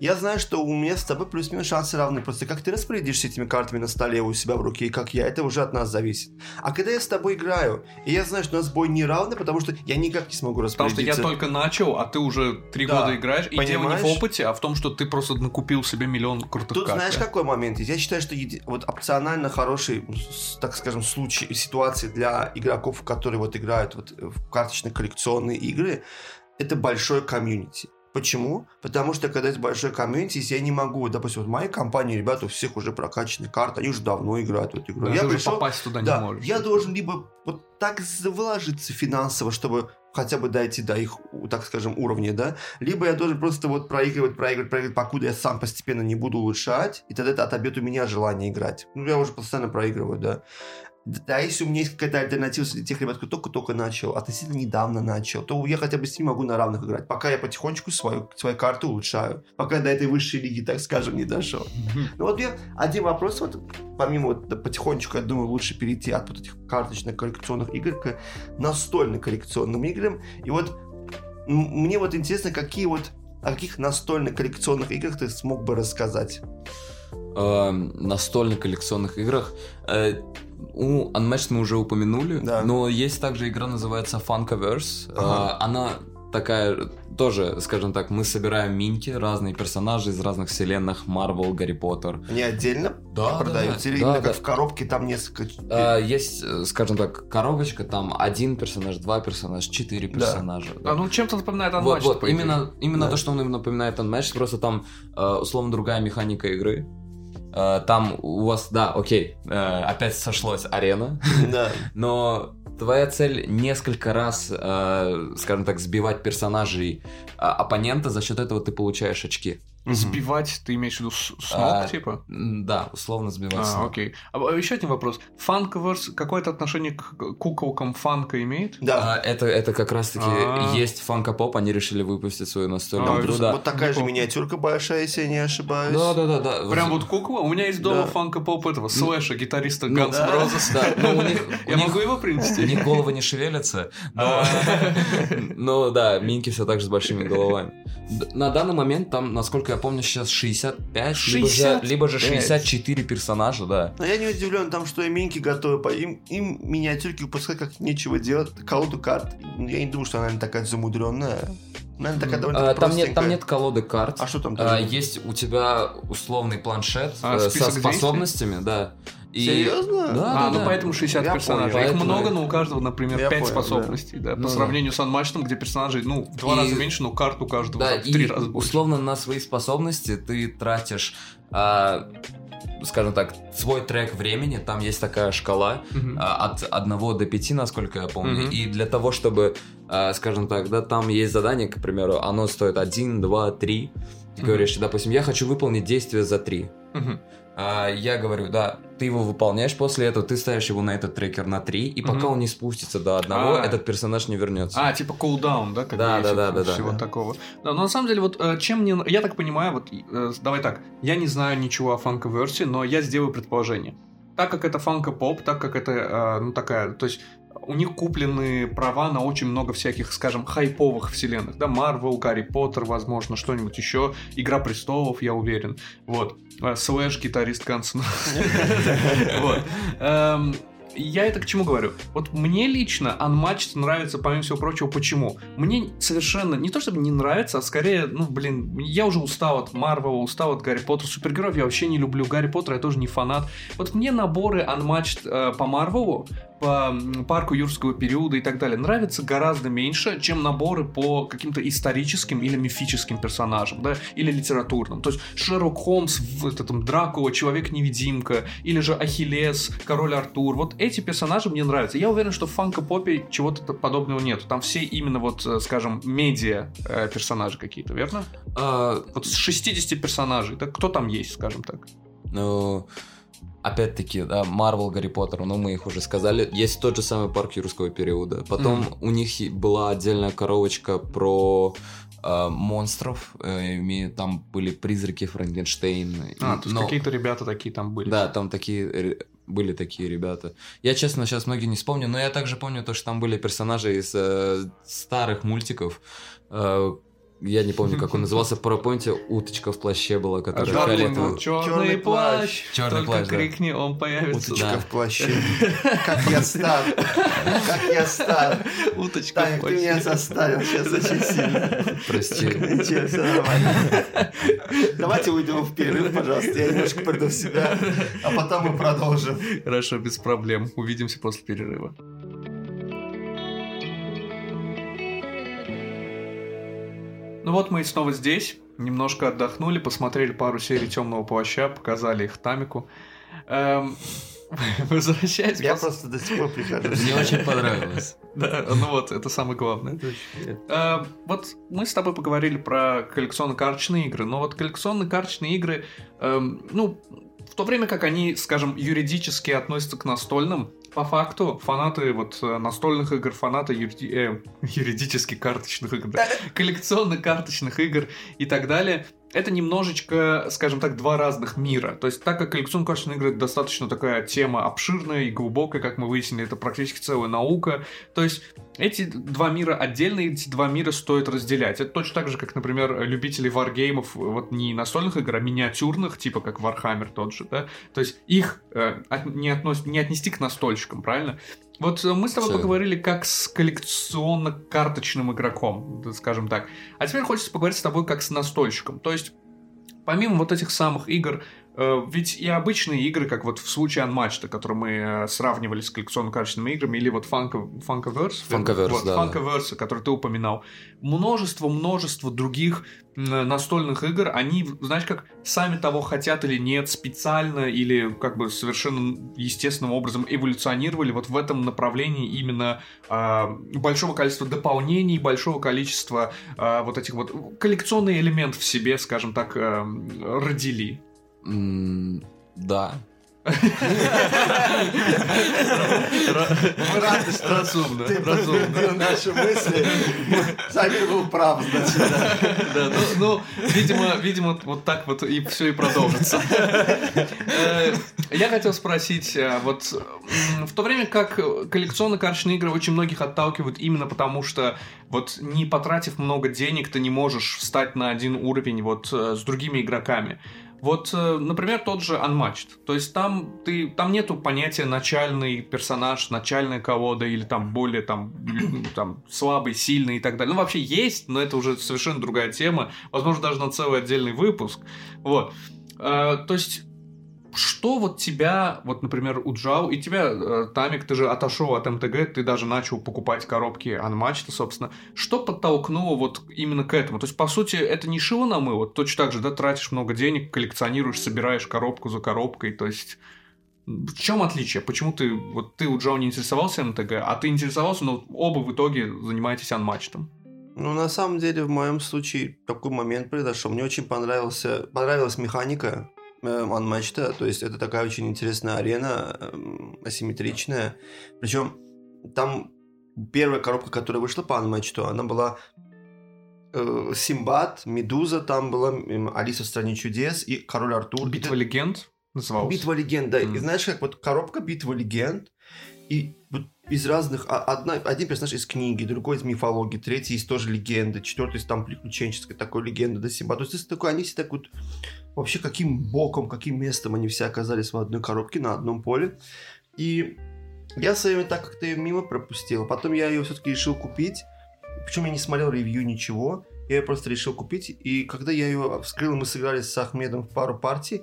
я знаю, что у меня с тобой плюс-минус шансы равны. Просто как ты распорядишься этими картами на столе у себя в руке, и как я, это уже от нас зависит. А когда я с тобой играю, и я знаю, что у нас бой не равный, потому что я никак не смогу Потому что распорядиться. я только начал, а ты уже три Да, года играешь. И дело не в понимаешь? опыте, а в том, что ты просто накупил себе миллион крутых Тут карт. знаешь, какой момент есть? Я считаю, что вот опционально хороший, с- так скажем, случай, ситуации для игроков, которые вот играют вот в карточные коллекционные игры, это большой комьюнити. Почему? Потому что когда есть большой комьюнити, если я не могу, допустим, вот в моей компании ребята у всех уже прокачаны карты, они уже давно играют в эту игру. Да, я ты уже пришел, попасть туда да, не можешь. я должен либо вот так вложиться финансово, чтобы хотя бы дойти до их, так скажем, уровня, да, либо я должен просто вот проигрывать, проигрывать, проигрывать, покуда я сам постепенно не буду улучшать, и тогда это отобьет у меня желание играть. Ну, я уже постоянно проигрываю, да. Да, если у меня есть какая-то альтернатива среди тех ребят, кто только-только начал, относительно недавно начал, то я хотя бы с ним могу на равных играть, пока я потихонечку свою, свои карты улучшаю, пока я до этой высшей лиги, так скажем, не дошел. Ну вот я один вопрос, вот помимо вот потихонечку, я думаю, лучше перейти от вот этих карточных коллекционных игр к настольным коллекционным играм. И вот мне вот интересно, какие вот о каких настольных коллекционных играх ты смог бы рассказать? э, настольных коллекционных играх. Э, у Unmatched мы уже упомянули, Да. но есть также игра, называется Funkaverse. Ага. Э, она такая, тоже, скажем так, мы собираем минки, разные персонажи из разных вселенных, Marvel, Гарри Поттер. Они отдельно Да, продаются? Или да, именно да. как в коробке там несколько... Э, есть, э, скажем так, коробочка, там один персонаж, два персонажа, четыре Да. персонажа. да. А, ну чем-то напоминает Вот, Unmatched, вот, идее. именно, именно Да. то, что он напоминает Unmatched, просто там условно другая механика игры. Э, там у вас, да, окей, э, опять сошлось арена, Да. но твоя цель несколько раз, э, скажем так, сбивать персонажей э, оппонента, за счет этого ты получаешь очки. Сбивать, ты имеешь в виду с, с ног, А, типа? Да, условно сбивать. с А, ног. окей. А, еще один вопрос. Фанковерс какое-то отношение к куколкам фанка имеет? Да. А, это, это как раз-таки А. есть фанка-поп, они решили выпустить свою настольную А, игру, да. Вот такая же Неплохо. миниатюрка большая, если я не ошибаюсь. Да, да, да, да. Прям вот кукла? У меня есть дома Да. фанка поп этого, Слэша, гитариста Ну, Guns да. N' Roses. Да, но у них, у Я них- могу его У принести? них головы не шевелятся, но, А. но да, минки все так же с большими головами. На данный момент там, насколько я помню, сейчас 65, либо же, 65? либо же 64 персонажа, да. Но я не удивлен там, что и минки готовы. по- Им, им миниатюрки выпускать как нечего делать. Колоду карт. Я не думаю, что она такая замудренная. Наверное, такая довольно А, там, нет, там нет колоды карт. А что там? А, есть у тебя условный планшет А, э, со список действий? способностями, да. И- Серьезно? Да, А, ну да. поэтому 60 Я персонажей. понял. Их Поэтому- много, но у каждого, например, Я 5 понял, да. способностей, да. По Ну, сравнению с Unmatched, где персонажей, ну, в два И- раза меньше, но карт у каждого Да, там в три раза больше. условно на свои способности ты тратишь, а, скажем так, свой трек времени, там есть такая шкала, а, от 1 до 5, насколько я помню. Мгм. И для того, чтобы, а, скажем так, да, там есть задание, к примеру, оно стоит 1, 2, 3. Ты Мгм. говоришь, допустим, я хочу выполнить действие за 3. Мгм. я говорю, да, ты его выполняешь, после этого ты ставишь его на этот трекер на 3, и пока Мгм. он не спустится до одного, А. этот персонаж не вернется. А, типа кулдаун, да? Как Да, бы да, да, да, да. Всего Да. такого. Да, но на самом деле, вот э, чем мне... Я так понимаю, вот, э, давай так, я не знаю ничего о фанковерсе, но я сделаю предположение. Так как это фанка-поп, так как это, э, ну, такая, то есть у них куплены права на очень много всяких, скажем, хайповых вселенных, да, Марвел, Гарри Поттер, возможно, что-нибудь еще, Игра престолов, я уверен, вот, Э, слэш, гитарист Гансен. Вот. Эм, Я это к чему говорю? Вот мне лично Unmatched нравится, помимо всего прочего, почему? Мне совершенно, не то чтобы не нравится, а скорее, ну, блин, я уже устал от Марвела, устал от Гарри Поттера, супергероев я вообще не люблю, Гарри Поттера я тоже не фанат. Вот мне наборы Unmatched э, по Марвелу, по парку юрского периода и так далее нравятся гораздо меньше, чем наборы по каким-то историческим или мифическим персонажам, да, или литературным. То есть Шерлок Холмс, в этом Дракула, Человек-невидимка, или же Ахиллес, Король Артур. Вот эти персонажи мне нравятся. Я уверен, что в фанко-попе чего-то подобного нет. Там все именно вот, э, скажем, медиа э, персонажи какие-то, верно? А, Вот с 60 персонажей, так кто там есть, скажем так? Ну, опять-таки, да, Марвел, Гарри Поттер, ну, мы их уже сказали. Есть тот же самый парк юрского периода. Потом Мгм. у них была отдельная коробочка про э, монстров. Э, там были призраки Франкенштейн. А, то есть Но- какие-то ребята такие там были. Да, там такие были такие ребята. Я, честно, сейчас многие не вспомню, но я также помню то, что там были персонажи из э, старых мультиков. Э, я не помню, как он назывался, в PowerPoint уточка в плаще была, которая А фиолетовая. Черный плащ. Только плащ, да. крикни, он появится. Уточка Да. в плаще. Как я стар. Как я стар. Уточка Таня, в ты меня плаще. заставил сейчас очень сильно. Прости. Ничего, все нормально. Давайте уйдем в перерыв, пожалуйста. Я немножко приду в себя, а потом мы продолжим. Хорошо, без проблем. Увидимся после перерыва. Ну вот мы и снова здесь. Немножко отдохнули, посмотрели пару серий Темного плаща, показали их Тамику. Эм, Возвращаясь Я просто до сих пор прихожу. Мне очень понравилось. Да, ну вот, это самое главное. А, вот мы с тобой поговорили про коллекционно-карточные игры, но вот коллекционно-карточные игры, эм, ну, в то время как они, скажем, юридически относятся к настольным, по факту фанаты вот э, настольных игр, фанаты юриди- э, юридически карточных игр, да, коллекционно-карточных игр и так далее, это немножечко, скажем так, два разных мира. То есть, так как коллекционно-карточные игры достаточно такая тема обширная и глубокая, как мы выяснили, это практически целая наука. То есть, эти два мира отдельно, эти два мира стоит разделять. Это точно так же, как, например, любители варгеймов, вот не настольных игр, а миниатюрных, типа как Warhammer тот же, да? То есть, их э, от- не, относ- не отнести к настольщикам, правильно? Вот э, мы с тобой Абсолютно. поговорили как с коллекционно-карточным игроком, скажем так. А теперь хочется поговорить с тобой как с настольщиком. То есть, помимо вот этих самых игр, ведь и обычные игры, как вот в случае Unmatched, который мы э, сравнивали с коллекционно-карточными играми, или вот Funko- Funkoverse, Funkoverse, вот, да, да. Funkoverse, который ты упоминал, множество-множество других м, настольных игр, они, знаешь, как сами того хотят или нет, специально или как бы совершенно естественным образом эволюционировали вот в этом направлении именно а, большого количества дополнений, большого количества а, вот этих вот коллекционный элемент в себе, скажем так, а, родили. Да. Мы рады, что Разумно, ты разумно. подтвердил наши мысли. Самир был прав, значит. да. Да, ну, ну, видимо, видимо, вот так вот и все и продолжится. Э, Я хотел спросить, э, вот в то время как коллекционно-карточные игры очень многих отталкивают именно потому, что вот не потратив много денег, ты не можешь встать на один уровень вот э, с другими игроками. Вот, э, например, тот же Unmatched. То есть там ты там нету понятия начальный персонаж, начальная колода или там более там, там слабый, сильный и так далее. Ну, вообще есть, но это уже совершенно другая тема. Возможно, даже на целый отдельный выпуск. Вот. Э, то есть что вот тебя, вот, например, у Джау, и тебя, э, Тамик, ты же отошел от МТГ, ты даже начал покупать коробки Unmatched, собственно. Что подтолкнуло вот именно к этому? То есть, по сути, это не шило на мыло? Точно так же, да, тратишь много денег, коллекционируешь, собираешь коробку за коробкой, то есть... В чем отличие? Почему ты, вот ты у Джоу не интересовался МТГ, а ты интересовался, но оба в итоге занимаетесь анматчем? Ну, на самом деле, в моем случае такой момент произошел. Мне очень понравился, понравилась механика э, Unmatched, то есть это такая очень интересная арена, эм, асимметричная. Причем там первая коробка, которая вышла по Unmatched, она была э, Симбад, Медуза, там была Алиса в стране чудес и Король Артур. Битва легенд называлась? Битва легенд, да. Мгм. И знаешь, как вот коробка битва легенд, и вот из разных... а- Одна, один персонаж из книги, другой из мифологии, третий из тоже легенды, четвертый из там приключенческой такой легенды до Симба. То есть это такой, они все так вот... Вообще, каким боком, каким местом они все оказались в одной коробке на одном поле. И я время так как-то ее мимо пропустил. Потом я ее все-таки решил купить. Причем я не смотрел ревью, ничего. Я ее просто решил купить. И когда я ее вскрыл, мы сыграли с Ахмедом в пару партий.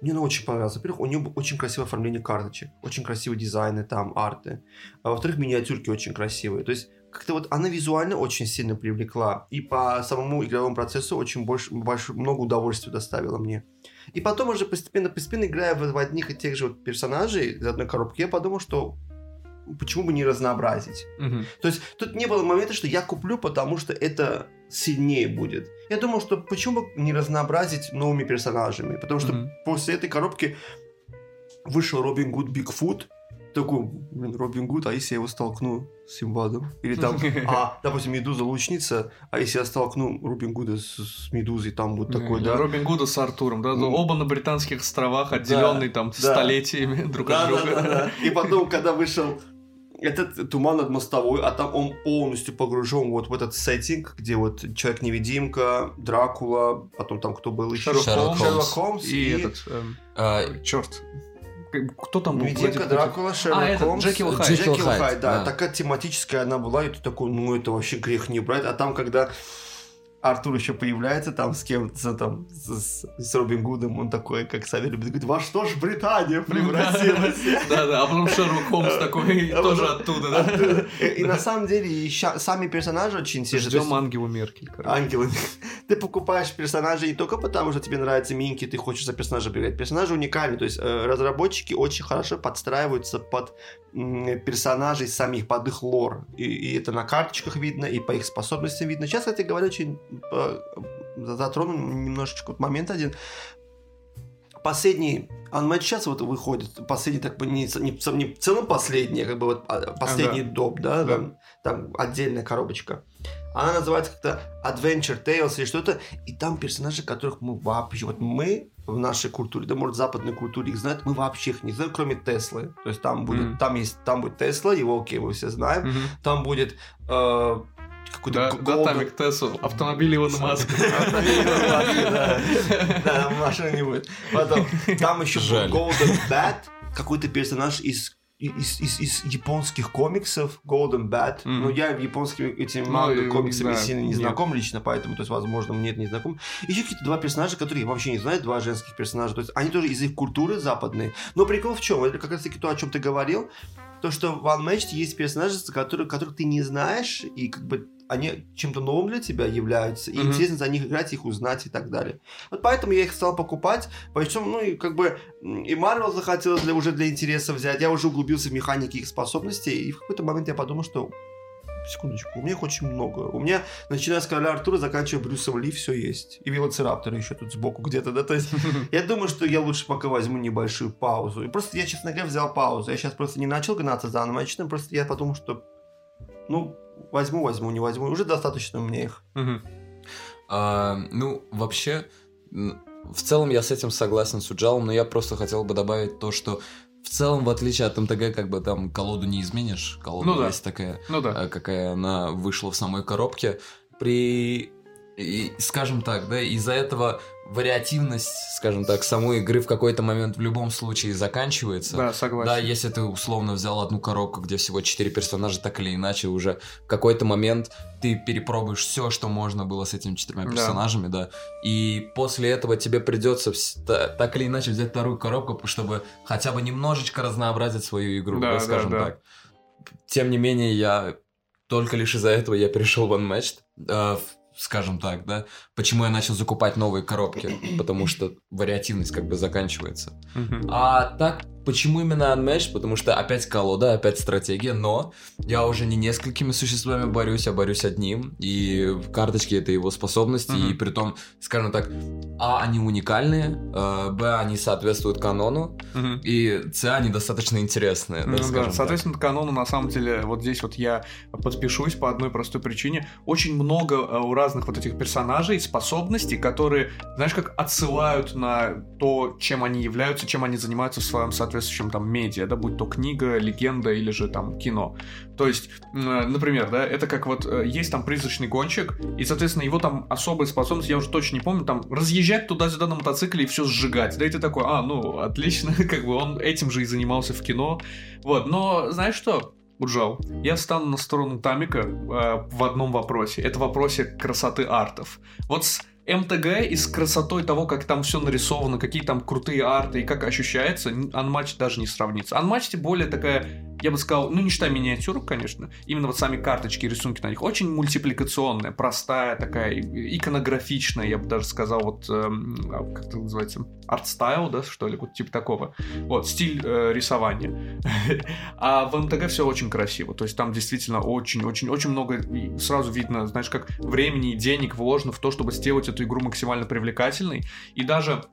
Мне она очень понравилась. Во-первых, у нее очень красивое оформление карточек, очень красивые дизайны там, арты. А во-вторых, миниатюрки очень красивые. То есть, как-то вот она визуально очень сильно привлекла. И по самому игровому процессу очень больше, больше много удовольствия доставила мне. И потом уже постепенно, постепенно играя в, в одних и тех же вот персонажей из одной коробки, я подумал, что почему бы не разнообразить. Мгм. То есть тут не было момента, что я куплю, потому что это сильнее будет. Я думал, что почему бы не разнообразить новыми персонажами, потому что Мгм. после этой коробки вышел Робин Гуд Бигфут, такой, блин, Робин Гуд, а если я его столкну с Симбадом? Или там, а, допустим, Медуза лучница, а если я столкну Робин Гуда с, с Медузой, там вот такой, да? Робин Гуда с Артуром, да? Ну. Оба на британских островах, отделенные там да. столетиями друг Да, от да, друга. да, да. И потом, когда вышел этот туман над мостовой, а там он полностью погружен вот в этот сеттинг, где вот Человек-невидимка, Дракула, потом там кто был еще? Шерлок Шерлок Холмс. Шерлок Холмс И, и, этот... эм, А, черт. Кто там был? Владимир Дракула, Шерлок А, этот, Холмс. Джекил Хайд. Джекил Хайд, да. да. Такая тематическая она была, и ты такой, ну это вообще грех не брать. А там, когда Артур еще появляется там с кем-то, там, с, с Робин Гудом, он такой, как Савелий любит, говорит, во что ж Британия превратилась? Да-да, а потом Шерлок Холмс такой А тоже оттуда, да? И на самом деле сами персонажи очень те же. Ждем Ангелу Меркель. Ангелы. Ты покупаешь персонажей не только потому, что тебе нравятся минки, ты хочешь за персонажа поиграть. Персонажи уникальны, то есть э, разработчики очень хорошо подстраиваются под персонажей самих, под их лор. И, это на карточках видно, и по их способностям видно. Сейчас, кстати говоря, очень затрону немножечко вот момент один. Последний Unmatch сейчас вот выходит, последний, так бы, не, не, не в целом последний, а как бы вот а, последний доп, да, Да. Там, там отдельная коробочка. Она называется как-то Adventure Tales или что-то, и там персонажи, которых мы вообще, вот мы в нашей культуре, да, может, в западной культуре их знают, мы вообще их не знаем, кроме Теслы. То есть там будет, Мгм. там есть, там будет Тесла, его, окей, мы все знаем, Мгм. там будет э, какой-то Да, г- да, Golden- Тамик Тесла, автомобиль Илона Маска. Да, Да, машины не будет. Потом, там еще Жаль. был Golden Bat, какой-то персонаж из из, из, из японских комиксов Golden Bat. Мгм. Ну, я японскими этими Ну, манго комиксами да, сильно не нет. знаком лично, поэтому, то есть, возможно, мне это не знаком. Еще какие-то два персонажа, которые я вообще не знаю, два женских персонажа. То есть, они тоже из их культуры западной. Но прикол в чем? Это как раз таки то, о чем ты говорил. То, что в One Match есть персонажи, которые, которых ты не знаешь, и как бы они чем-то новым для тебя являются, и Мгм. интересно за них играть, их узнать и так далее. Вот поэтому я их стал покупать, причем, ну, и как бы и Марвел захотелось для, уже для интереса взять, я уже углубился в механики их способностей, и в какой-то момент я подумал, что секундочку, у меня их очень много. У меня, начиная с Короля Артура, заканчивая Брюсом Ли, все есть. И Велоцирапторы еще тут сбоку где-то, да, то есть я думаю, что я лучше пока возьму небольшую паузу. И просто я, честно говоря, взял паузу. Я сейчас просто не начал гнаться за аномачным, просто я подумал, что, ну, возьму, возьму, не возьму. Уже достаточно мне их. Мгм. А, ну, вообще, в целом я с этим согласен с Уджалом, но я просто хотел бы добавить то, что в целом, в отличие от МТГ, как бы там колоду не изменишь, колода Ну да. есть такая, Ну да. а, какая она вышла в самой коробке. При, и, скажем так, да, из-за этого вариативность, скажем так, самой игры в какой-то момент в любом случае заканчивается. Да, Да, согласен. если ты условно взял одну коробку, где всего четыре персонажа, так или иначе, уже в какой-то момент ты перепробуешь все, что можно было с этими четырьмя Да. персонажами, да. И после этого тебе придется так или иначе взять вторую коробку, чтобы хотя бы немножечко разнообразить свою игру, Да, да, да, скажем да. так. Тем не менее, я только лишь из-за этого я перешел в Unmatched, в- скажем так, да. Почему я начал закупать новые коробки? Потому что вариативность как бы заканчивается. А так, почему именно Unmatched? Потому что опять колода, опять стратегия, но я уже не несколькими существами борюсь, а борюсь одним. И карточки это его способности, Мгм. и при том, скажем так, а, они уникальные, э, б, они соответствуют канону, Мгм. и с, они достаточно интересные, да, Ну да, скажем так. соответственно, канону на самом деле вот здесь вот я подпишусь по одной простой причине. Очень много э, у разных вот этих персонажей способностей, которые, знаешь, как отсылают на то, чем они являются, чем они занимаются в своем соответствующем там медиа, да, будь то книга, легенда или же там кино. То есть, м, например, да, это как вот э, есть там призрачный гонщик, и, соответственно, его там особая способность, я уже точно не помню, там разъезжать туда-сюда на мотоцикле и все сжигать. Да и ты такой, а, ну, отлично, как бы он этим же и занимался в кино. Вот, но знаешь что? Уджал, я стану на сторону Тамика э, в одном вопросе. Это вопросе красоты артов. Вот с МТГ и с красотой того, как там все нарисовано, какие там крутые арты и как ощущается, анматч даже не сравнится. Тем более такая, я бы сказал, ну не считая миниатюрок, конечно, именно вот сами карточки рисунки на них, очень мультипликационная, простая такая, иконографичная, я бы даже сказал, вот, эм, а, как это называется, art style, да, что ли, вот типа такого. Вот, стиль э, рисования. А в МТГ все очень красиво. То есть там действительно очень-очень-очень много сразу видно, знаешь, как времени и денег вложено в то, чтобы сделать эту игру максимально привлекательной. И даже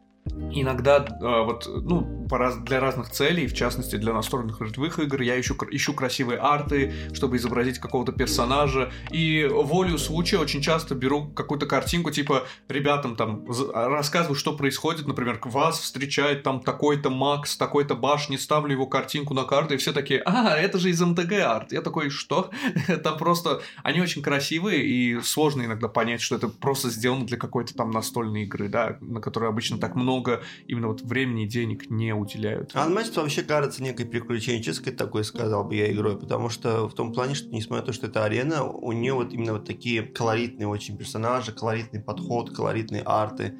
иногда э, вот, ну, для разных целей, в частности для настольных ролевых игр, я ищу, ищу красивые арты, чтобы изобразить какого-то персонажа, и волю случая очень часто беру какую-то картинку, типа, ребятам там рассказываю, что происходит, например, вас встречает там такой-то маг с такой-то башни, ставлю его картинку на карту, и все такие, а, это же из МТГ арт. Я такой, что? там просто, они очень красивые, и сложно иногда понять, что это просто сделано для какой-то там настольной игры, да, на которой обычно так много именно вот времени и денег не уделяют. Unmatched вообще кажется некой приключенческой такой, сказал бы я, игрой, потому что в том плане, что несмотря на то, что это арена, у нее вот именно вот такие колоритные очень персонажи, колоритный подход, колоритные арты.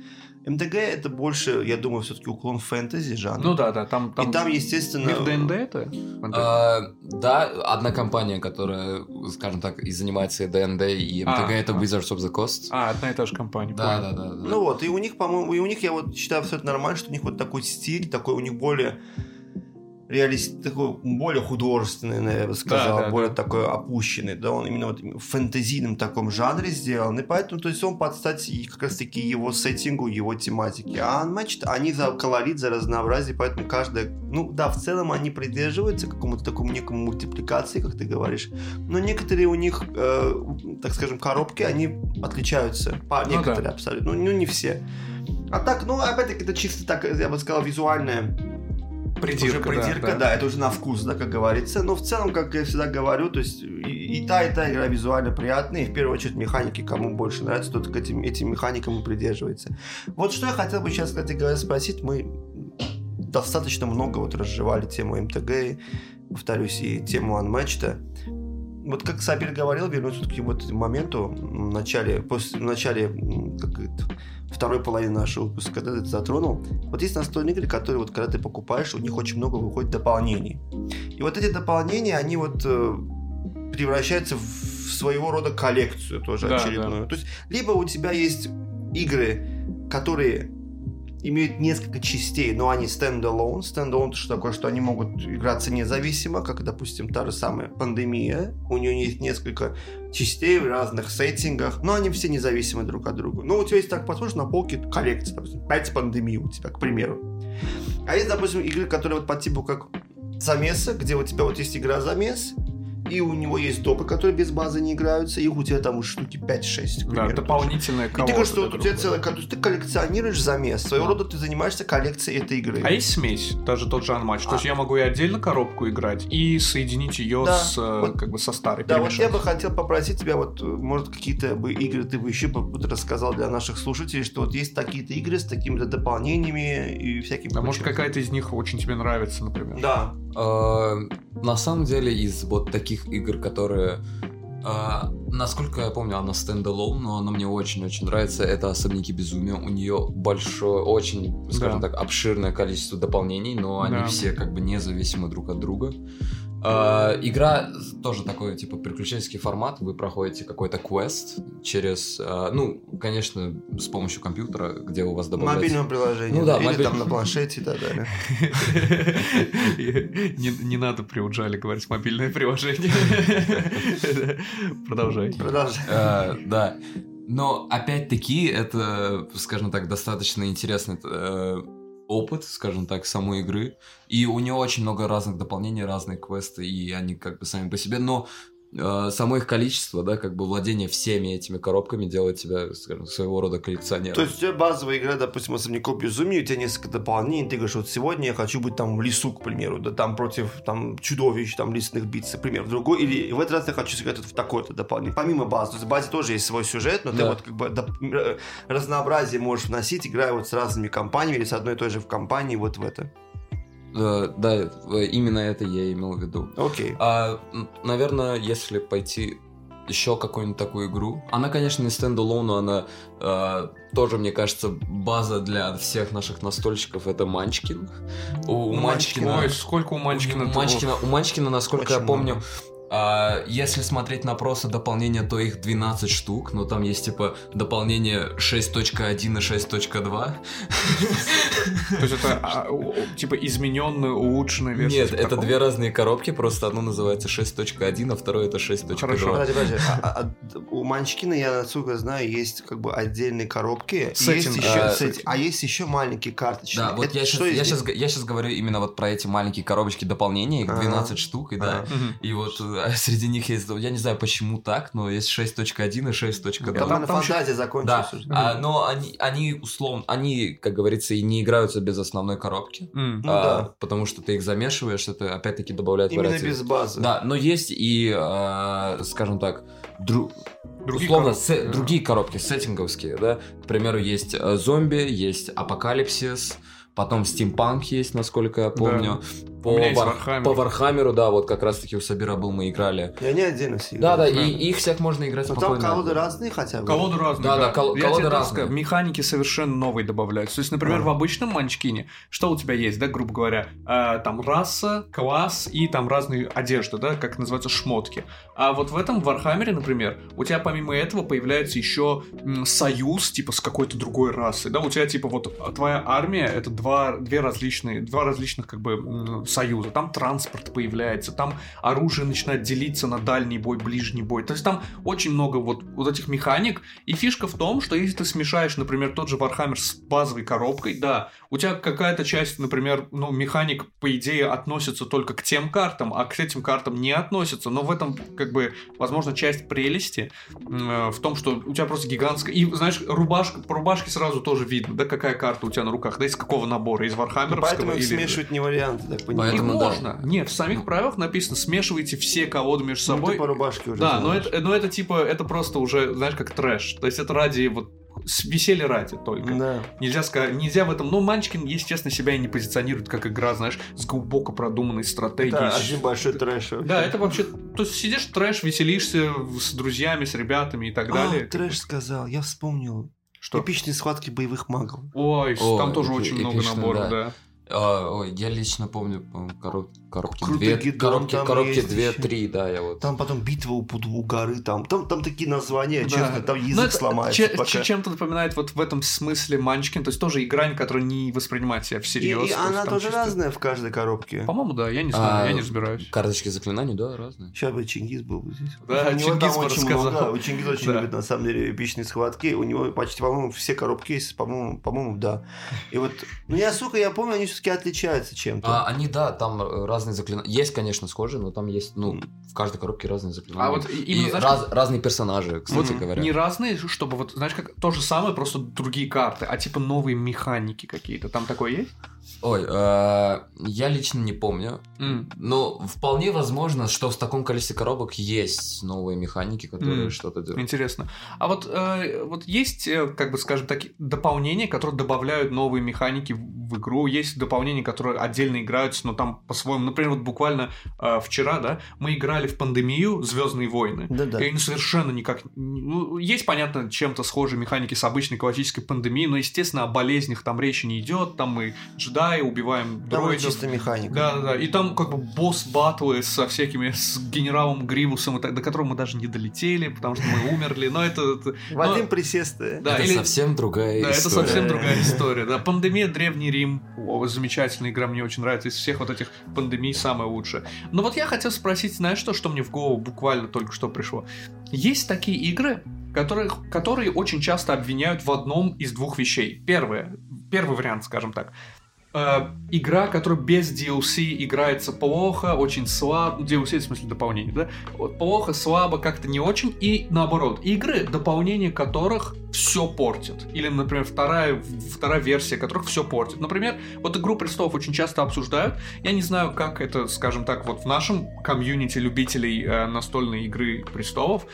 МТГ это больше, я думаю, все-таки уклон фэнтези жанра. Ну да, да, там, там... И там, естественно... Мир ДНД это? А, да, одна компания, которая, скажем так, и занимается и ДНД, и МТГ, а, это а. Wizards of the Coast. А, одна и та же компания. Да, да, да, да. Ну вот, и у них, по-моему, и у них, я вот считаю, все это нормально, что у них вот такой стиль, такой у них более реалист, такой более художественный, наверное, сказал, да, да, более да. такой опущенный, да, он именно вот в фэнтезийном таком жанре сделан, и поэтому, то есть он под стать как раз таки его сеттингу, его тематике. А Unmatched, они за колорит, за разнообразие, поэтому каждая, ну да, в целом они придерживаются какому-то такому некому мультипликации, как ты говоришь, но некоторые у них, э, так скажем, коробки, они отличаются, по ну, некоторые да. абсолютно, ну, ну не все. А так, ну, опять-таки, это чисто так, я бы сказал, визуальное Придирка, уже придирка, да, да. да, это уже на вкус, да, как говорится. Но в целом, как я всегда говорю, то есть и, и та, и та игра визуально приятная, и в первую очередь механики, кому больше нравится, тот к этим, этим механикам и придерживается. Вот что я хотел бы сейчас, кстати говоря, спросить, мы достаточно много вот разжевали тему МТГ, повторюсь, и тему Unmatched. Вот как Сабир говорил, вернусь к вот моменту в начале, после, в начале как это, второй половины нашего выпуска, когда ты это затронул. Вот есть настольные игры, которые вот когда ты покупаешь, у них очень много выходит дополнений. И вот эти дополнения, они вот э, превращаются в своего рода коллекцию тоже да, очередную. Да. То есть либо у тебя есть игры, которые имеют несколько частей, но они standalone. Standalone это что такое, что они могут играться независимо, как, допустим, та же самая пандемия. У нее есть несколько частей в разных сеттингах, но они все независимы друг от друга. Но у тебя есть так посмотришь на полке коллекция, допустим, 5 пандемий у тебя, к примеру. А есть, допустим, игры, которые вот по типу как замеса, где у тебя вот есть игра замес, и у него есть допы, которые без базы не играются, их у тебя там уже штуки 5-6. Да, дополнительная колода. И ты говоришь, что вот у тебя целая колода, ты коллекционируешь замес, своего да. рода ты занимаешься коллекцией этой игры. А есть смесь, даже тот же Unmatch, а. то есть я могу и отдельно коробку играть, и соединить ее да. с, э, вот, как бы со старой. Да, вот я бы хотел попросить тебя, вот, может, какие-то бы игры ты бы еще рассказал для наших слушателей, что вот есть такие-то игры с такими-то дополнениями и всякими... А может, какая-то из них очень тебе нравится, например? Да. А, на самом деле, из вот таких игр, которые Uh, насколько я помню, она стендалон, но она мне очень-очень нравится. Это особники безумия. У нее большое, очень, скажем да. так, обширное количество дополнений, но они да. все как бы независимы друг от друга. Uh, игра тоже такой, типа, приключенческий формат. Вы проходите какой-то квест через, uh, ну, конечно, с помощью компьютера, где у вас добавляется... Мобильное приложение. Ну да, Или мобиль... там на планшете и так далее. Не надо при Уджале говорить мобильное приложение. Продолжай. Продолжай. Uh, да. Но опять-таки это, скажем так, достаточно интересный опыт, скажем так, самой игры. И у нее очень много разных дополнений, разные квесты, и они как бы сами по себе. Но само их количество, да, как бы владение всеми этими коробками делает тебя, скажем, своего рода коллекционером. То есть у тебя базовая игра, допустим, особняков безумия, у тебя несколько дополнений, ты говоришь, вот сегодня я хочу быть там в лесу, к примеру, да, там против там чудовищ, там лесных битв, к примеру, другой, или в этот раз я хочу сыграть в такое-то дополнение, помимо базы, то есть в базе тоже есть свой сюжет, но да. ты вот как бы доп... Разнообразие можешь вносить, играя вот с разными компаниями или с одной и той же в компании вот в это. Uh, да, именно это я имел в виду. Окей. Okay. А, наверное, если пойти еще какую-нибудь такую игру. Она, конечно, не стендалон, но она э, тоже, мне кажется, база для всех наших настольщиков. Это Манчкин. У, у Манчкина... Ой, сколько у Манчкина? У Манчкина, у Манчкина насколько Очень я помню, А, если смотреть на просто дополнение, то их 12 штук, но там есть типа дополнение 6.1 и 6.2. То есть это а, типа измененная, улучшенная версия. Нет, типа это две разные коробки, просто одно называется 6.1, а второе это 6.2. Хорошо. Подожди, подожди. А- а- у Манчкина, я насколько знаю, есть как бы отдельные коробки. А, есть еще маленькие карточные. Да, вот я сейчас, говорю именно вот про эти маленькие коробочки дополнения, их Ага. 12 штук, и да. И вот э, среди них есть, я не знаю почему так, но есть 6.1 и 6.2. Там, там- фантазия Да, закончилась уже. а, но они, они условно, они, как говорится, и не играются без основной коробки. Ну А, да. Потому что ты их замешиваешь, это опять-таки добавляет Именно вариации. без базы. Да, но есть и, а, скажем так, дру- Другие условно, коробки. се- другие коробки, сеттинговские, да. К примеру, есть э, зомби, есть апокалипсис, потом стимпанк есть, насколько я помню. По, У меня есть Вар- по Warhammer у, да, вот как раз-таки у Сабира был, мы играли. И они отдельно все Да, да, и, их всех можно играть Но там спокойно. колоды разные хотя бы. Колоды разные. Да, да, кол- Я колоды разные. скажу, Механики совершенно новые добавляются. То есть, например, А. в обычном манчкине, что у тебя есть, да, грубо говоря, э, там раса, класс и там разные одежды, да, как называются шмотки. А вот в этом Warhammer е, например, у тебя помимо этого появляется еще м, союз, типа, с какой-то другой расой, да, у тебя, типа, вот твоя армия, это два, две различные, два различных, как бы, м, союза. Там транспорт появляется, там оружие начинает делиться на дальний бой, ближний бой. То есть там очень много вот, вот этих механик. И фишка в том, что если ты смешаешь, например, тот же Warhammer с базовой коробкой, да, у тебя какая-то часть, например, ну, механик, по идее, относится только к тем картам, а к этим картам не относится. Но в этом, как бы, возможно, часть прелести э, в том, что у тебя просто гигантская... И, знаешь, рубашка, по рубашке сразу тоже видно, да, какая карта у тебя на руках, да, из какого набора, из Warhammer овского Поэтому их или... смешивать не вариант, так понимаю. Их Поэтому да. можно. Нет, в самих правилах написано, смешивайте все колоды между Ну, ты собой. по рубашке уже Да, но это, но это типа, это просто уже, знаешь, как трэш. То есть это ради вот веселья ради только. Да. Нельзя сказать, нельзя в этом. Ну, Манчкин, естественно, себя и не позиционирует как игра, знаешь, с глубоко продуманной стратегией. Это С- один большой трэш. вообще. Да, это вообще. То есть сидишь трэш, веселишься с друзьями, с ребятами и так далее. А, трэш сказал, я вспомнил. Что? Эпичные схватки боевых магов. Ой, О, там тоже эпи- очень много эпично, наборов, да. да. А, ой, я лично помню по-моему, короб- коробки Крутый две, гидон коробки, коробки две, еще. три, да, я вот. Там потом битва у, под- у горы, там, там, там такие названия, Да. честно, там Ну, язык это сломается. че- пока. Чем-то напоминает вот в этом смысле Манчкин, то есть тоже игра, которая не воспринимает себя и, всерьез. и то есть она тоже чисто- разная в каждой коробке. По-моему, да, я не знаю, А, я не разбираюсь. Карточки заклинаний, да, разные. Сейчас бы Чингис был бы здесь. Да, у него Чингис бы очень рассказал. много. У Чингиса очень Да. любит, на самом деле, эпичные схватки. У него почти, по-моему, все коробки есть, по-моему, по-моему, да. И вот, ну я, сука, я помню, они все-таки отличаются чем-то. А, они, да, там разные заклинания. Есть, конечно, схожие, но там есть, ну, в каждой коробке разные заклинания. А вот и- И именно, знаешь, раз- разные персонажи, кстати Мгм. говоря. Не разные, чтобы вот, знаешь, как то же самое, просто другие карты, а типа новые механики какие-то. Там такое есть? Ой, э, я лично не помню. М. Но вполне возможно, что в таком количестве коробок есть новые механики, которые М. что-то делают. Интересно. А вот, э, вот есть, э, как бы скажем так, дополнения, которые добавляют новые механики в в игру. Есть дополнения, которые отдельно играются, но там по-своему. Например, вот буквально э, вчера, да, мы играли в пандемию Звездные войны. Да-да. И они совершенно никак... ну, есть, понятно, чем-то схожие механики с обычной классической пандемией, но, естественно, о болезнях там речи не идет. Там мы джедаи, убиваем Там дроидов. чисто механика. Да, да, да. И там как бы босс батлы со всякими, с генералом Гривусом, и так- до которого мы даже не долетели, потому что мы умерли. Но это... это- В один но- присест. э. Да, это или- совсем другая да, это история. совсем другая история. Да, пандемия Древний Рим. О, замечательная игра, мне очень нравится. Из всех вот этих пандемий самая лучшая. Но вот я хотел спросить, знаешь что, что мне в голову буквально только что пришло? Есть такие игры, которых, которые очень часто обвиняют в одном из двух вещей. Первое, первый вариант, скажем так. Э, игра, которая без DLC играется плохо, очень слабо. DLC в смысле дополнение, да? Вот плохо, слабо, как-то не очень. И наоборот, игры, дополнение которых все портит. Или, например, вторая, вторая версия которых все портит. Например, вот игру престолов очень часто обсуждают. Я не знаю, как это, скажем так, вот в нашем комьюнити любителей э, настольной игры престолов.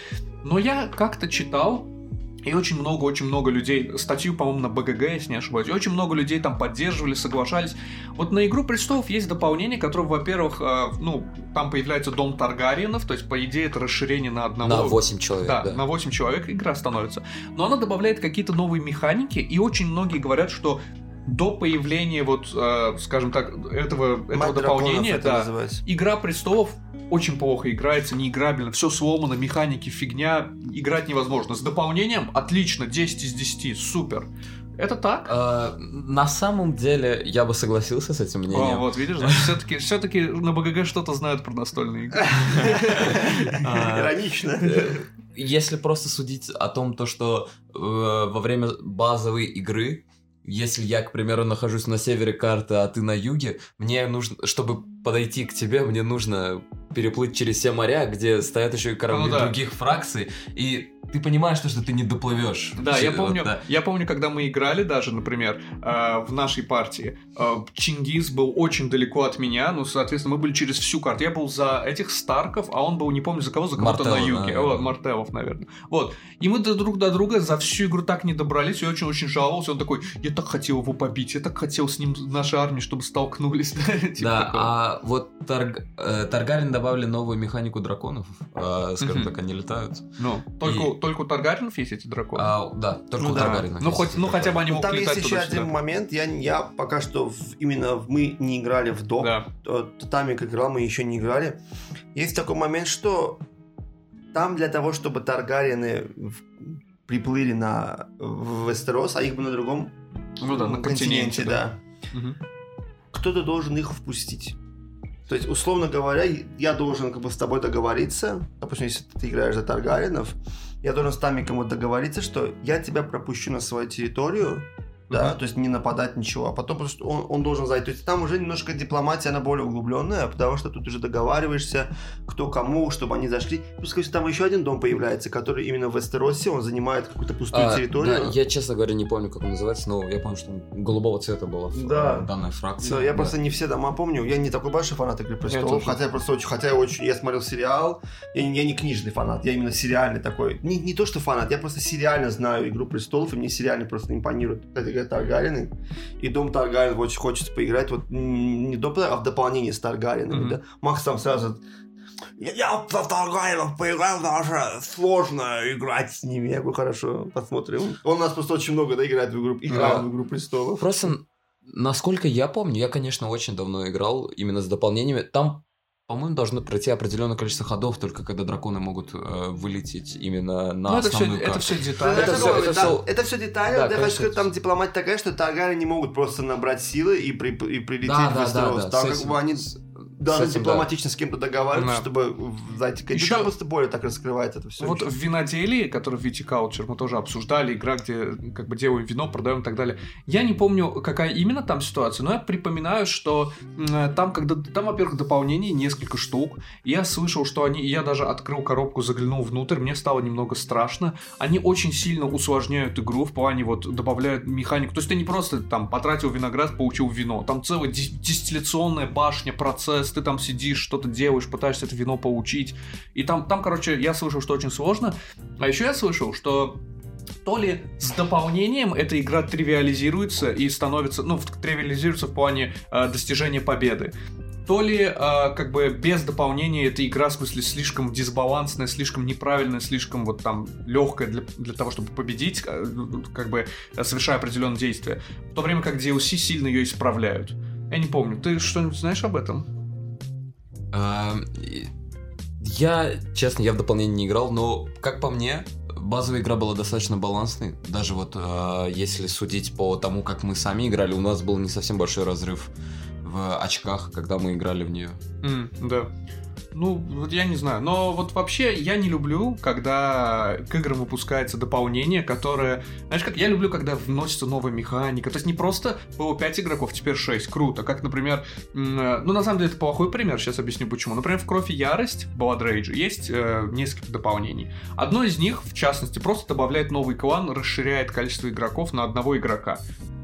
Но я как-то читал, и очень много, очень много людей, статью, по-моему, на БГГ, если не ошибаюсь, и очень много людей там поддерживали, соглашались. Вот на «Игру престолов» есть дополнение, которое, во-первых, э, ну, там появляется дом Таргариенов, то есть, по идее, это расширение на одного... На 8 человек, Да, да. на 8 человек игра становится. Но она добавляет какие-то новые механики, и очень многие говорят, что до появления вот, э, скажем так, этого, этого Мать драконов дополнения, это да, называется. Игра престолов очень плохо играется, неиграбельно, все сломано, механики, фигня, играть невозможно. С дополнением отлично, 10 из 10, супер. Это так? А, на самом деле, я бы согласился с этим мнением. О, вот, видишь, значит, все-таки все на БГГ что-то знают про настольные игры. А, Иронично. Если просто судить о том, то, что э, во время базовой игры если я, к примеру, нахожусь на севере карты, а ты на юге, мне нужно, чтобы подойти к тебе, мне нужно переплыть через все моря, где стоят еще и корабли Ну да. других фракций, и ты понимаешь, то, что ты не доплывешь. Да, я Вот, помню, да. я помню, когда мы играли даже, например, э, в нашей партии, э, Чингис был очень далеко от меня, ну, соответственно, мы были через всю карту. Я был за этих Старков, а он был, не помню, за кого, за кого-то на юге. да. Вот, Мартеллов, наверное. Вот. И мы друг до друга за всю игру так не добрались, и очень-очень жаловался. Он такой, я так хотел его побить, я так хотел с ним, нашей армии, чтобы столкнулись. да, типа а вот э, Таргарин добавили новую механику драконов, э, скажем так, они летают. Ну, только, только у Таргаринов есть эти драконы. А, да, только Ну у да. Ну, хоть- ну, хотя бы они Ну, могут Там есть летать еще один момент. Я, я пока что в- именно мы не играли в доп. Да. Татами как играл, мы еще не играли. Есть такой момент, что там для того, чтобы Таргариены в- приплыли на в Вестерос, а их бы на другом Ну да, на континенте, да. Мгм. кто-то должен их впустить. То есть, условно говоря, я должен как бы с тобой договориться, допустим, если ты играешь за Таргаринов, я должен с нами кому-то договориться, что я тебя пропущу на свою территорию, да, Мгм. то есть не нападать ничего, а потом просто он, он должен зайти. То есть там уже немножко дипломатия, она более углубленная, потому что тут уже договариваешься, кто кому, чтобы они зашли. Кстати, там еще один дом появляется, который именно в Вестеросе, он занимает какую-то пустую А, территорию. да, я, честно говоря, не помню, как он называется, но я помню, что он голубого цвета была Да. э, данная фракция. Да, я Да. просто не все дома помню. Я не такой большой фанат Игры престолов, хотя я просто очень, хотя я очень, я смотрел сериал. Я, не- я не книжный фанат, я именно сериальный такой. Не, не то что фанат, я просто сериально знаю Игру престолов, и мне сериально просто импонирует. Кстати говоря, Таргарины. И Дом Таргарин очень хочется поиграть. Вот не доп, а в дополнение с Таргаринами. Мгм. Да? Макс там сразу я, я в Таргаринов поиграл, даже сложно играть с ними. Я говорю, хорошо, посмотрим. Он у нас просто очень много да, играет в игру, играл Да. в Игру престолов. Просто, насколько я помню, я, конечно, очень давно играл именно с дополнениями. Там, по-моему, должно пройти определенное количество ходов, только когда драконы могут э, вылететь именно на Ну, это все, основную это карту. все Да, детали. Это да, все детали. Да, я хочу сказать, там дипломатия такая, что Таргари не могут просто набрать силы и, при, и прилететь Да, в да, да, Вестерос. да, как бы они с- должны этим, дипломатично с кем-то договариваться, Да. чтобы зайти. Ещё- Ещё... Там просто более так раскрывает это все. Вот в виноделии, который в Viticulture мы тоже обсуждали, игра, где как бы делаем вино, продаем и так далее. Я не помню, какая именно там ситуация, но я припоминаю, что там, когда там, во-первых, дополнений несколько штук. Я слышал, что они, я даже открыл коробку, заглянул внутрь, мне стало немного страшно. Они очень сильно усложняют игру в плане вот добавляют механику. То есть ты не просто там потратил виноград, получил вино. Там целая ди- дистилляционная башня, процесс, ты там сидишь, что-то делаешь, пытаешься это вино получить. И там, там, короче, я слышал, что очень сложно. А еще я слышал, что то ли с дополнением эта игра тривиализируется и становится, ну, тривиализируется в плане э, достижения победы, то ли э, как бы без дополнения эта игра, в смысле, слишком дисбалансная, слишком неправильная, слишком вот там легкая для, для того, чтобы победить, э, как бы совершая определенные действия, в то время как DLC сильно ее исправляют. Я не помню, ты что-нибудь знаешь об этом? Я, честно, я в дополнение не играл, но, как по мне, базовая игра была достаточно балансной. Даже вот а, если судить по тому, как мы сами играли, у нас был не совсем большой разрыв в очках, когда мы играли в нее. Да. Ну, вот я не знаю. Но вот вообще я не люблю, когда к играм выпускается дополнение, которое... Знаешь, как я люблю, когда вносится новая механика. То есть не просто было 5 игроков, теперь 6. Круто. Как, например... э, Ну, на самом деле, это плохой пример. Сейчас объясню почему. Например, в Кровь и Ярость, Blood Rage, есть э, несколько дополнений. Одно из них, в частности, просто добавляет новый клан, расширяет количество игроков на одного игрока.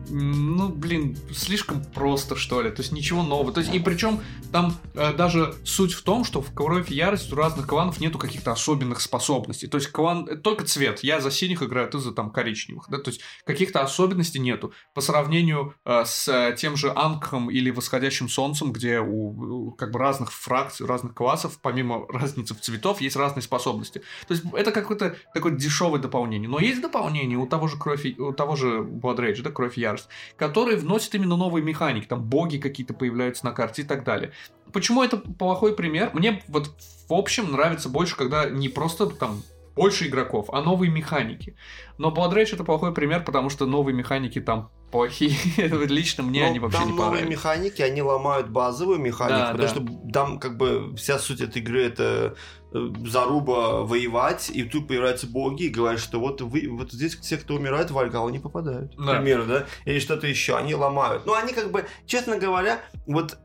Ну, блин, слишком просто, что ли. То есть ничего нового. То есть, и причем там э, даже суть в том, что в Кровь и Ярость у разных кланов нету каких-то особенных способностей. То есть клан... это только цвет. Я за синих играю, ты за там коричневых. Да? То есть каких-то особенностей нету. По сравнению э, с э, тем же Ангхом или Восходящим Солнцем, где у, как бы разных фракций, разных классов, помимо разницы в цветов, есть разные способности. То есть это какое-то такое дешевое дополнение. Но есть дополнение у того же Кровь, у того же Blood Rage, да, Кровь и Ярость, которые вносят именно новые механики. Там боги какие-то появляются на карте и так далее. почему это плохой пример? Мне вот в общем нравится больше, когда не просто там больше игроков, а новые механики. Но Blood Rage это плохой пример, потому что новые механики там плохие. Лично мне Но они вообще там не новые понравились. механики, они ломают базовую механику, Да, потому да. что там как бы вся суть этой игры это э, заруба воевать, и тут появляются боги и говорят, что вот вы, вот здесь те, кто умирает, в Вальгалу не попадают, к Да. примеру, да, или что-то еще, они ломают. Ну, они как бы, честно говоря, вот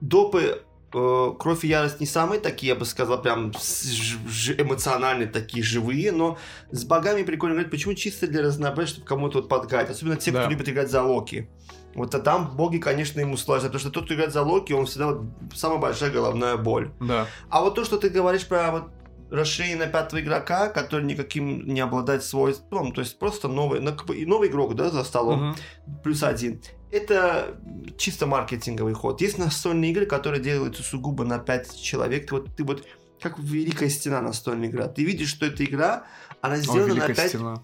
допы Кровь и ярость не самые такие, я бы сказал, прям эмоциональные, такие живые, но с богами прикольно играть. Почему чисто для разнообразия, чтобы кому-то вот подгадать. Особенно те, Да. кто любит играть за Локи. Вот а там боги, конечно, ему сложно, потому что тот, кто играет за Локи, он всегда вот самая большая головная боль. Да. А вот то, что ты говоришь про вот расширение на пятого игрока, который никаким не обладает свойством, то есть просто новый, ну, новый игрок, да, за столом, Мгм. плюс один. Это чисто маркетинговый ход. Есть настольные игры, которые делаются сугубо на 5 человек. Ты вот, ты вот как Великая Стена настольная игра. Ты видишь, что эта игра, она сделана, на Великая 5, стена.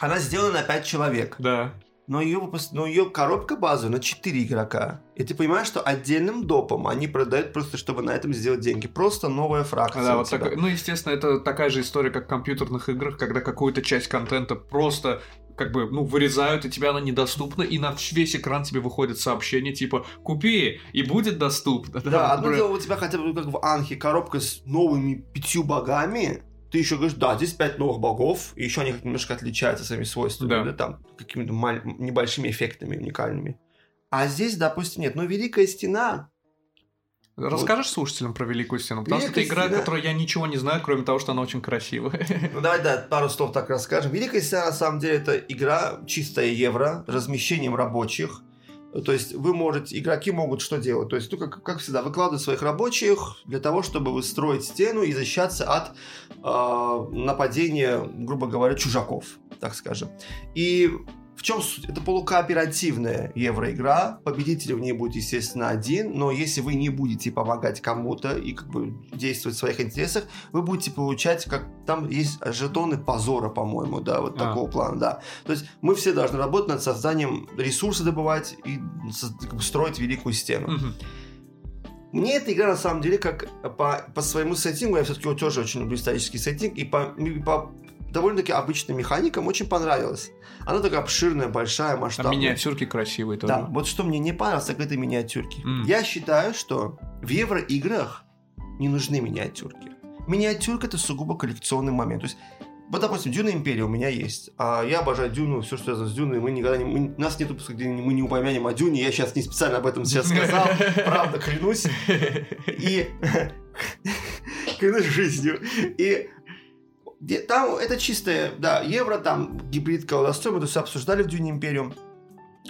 она сделана на 5 человек. Да. Но ее, но ее коробка базовая на 4 игрока. И ты понимаешь, что отдельным допом они продают просто, чтобы на этом сделать деньги. Просто новая фракция. Да, вот так, ну, естественно, это такая же история, как в компьютерных играх, когда какую-то часть контента просто как бы, ну, вырезают, и тебе она недоступна, и на весь экран тебе выходит сообщение, типа, купи, и будет доступно. Да, одно например. дело, у тебя хотя бы как в Анхе коробка с новыми пятью богами, ты еще говоришь, да, здесь пять новых богов, и еще они немножко отличаются своими свойствами, Да. да, там, какими-то маль- небольшими эффектами уникальными. А здесь, допустим, нет. Но Великая Стена, Расскажешь слушателям про Великую Стену? Потому что это Великая игра, Стена- которой я ничего не знаю, кроме того, что она очень красивая. ну давай, да, пару слов так расскажем. Великая Стена, на самом деле, это игра чистая евро, размещением рабочих. То есть вы можете, игроки могут что делать? То есть, ну, как, как всегда, выкладывать своих рабочих для того, чтобы выстроить стену и защищаться от э, нападения, грубо говоря, чужаков, так скажем. И в чем суть? Это полукооперативная евроигра. Победитель в ней будет, естественно, один, но если вы не будете помогать кому-то и как бы действовать в своих интересах, вы будете получать, как там есть жетоны позора, по-моему, да, вот А. такого плана, да. То есть мы все должны работать над созданием ресурсы добывать и строить великую стену. Мгм. Мне эта игра, на самом деле, как по, по своему сеттингу, я все-таки тоже очень люблю исторический сеттинг, и по, и по довольно-таки обычным механикам очень понравилась. Она такая обширная, большая, масштабная. миниатюрки красивые тоже. Да, вот что мне не понравилось, так это миниатюрки. М. Я считаю, что в евроиграх не нужны миниатюрки. Миниатюрка это сугубо коллекционный момент. То есть, вот, допустим, Дюна Империя у меня есть. А я обожаю Дюну, все, что связано с Дюной. Мы никогда не... мы- нас нет выпуска, где мы не упомянем о Дюне. Я сейчас не специально об этом сейчас сказал. Правда, клянусь. И клянусь жизнью. И там это чистое, да, евро, там гибрид колдостроя, мы это все обсуждали в Дюне Империум.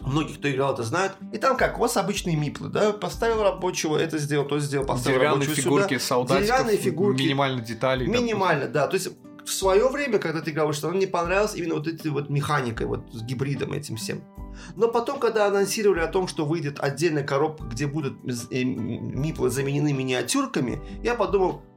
Многие, кто играл, это знают. И там как, у вас обычные миплы, да, поставил рабочего, это сделал, то сделал, поставил Деревянные рабочего фигурки, сюда. солдатиков, Деревянные фигурки. минимально деталей. допустим. Минимально, да. То есть в свое время, когда ты играл, что она мне понравилась именно вот этой вот механикой, вот с гибридом этим всем. Но потом, когда анонсировали о том, что выйдет отдельная коробка, где будут э, миплы заменены миниатюрками, я подумал, «Ну,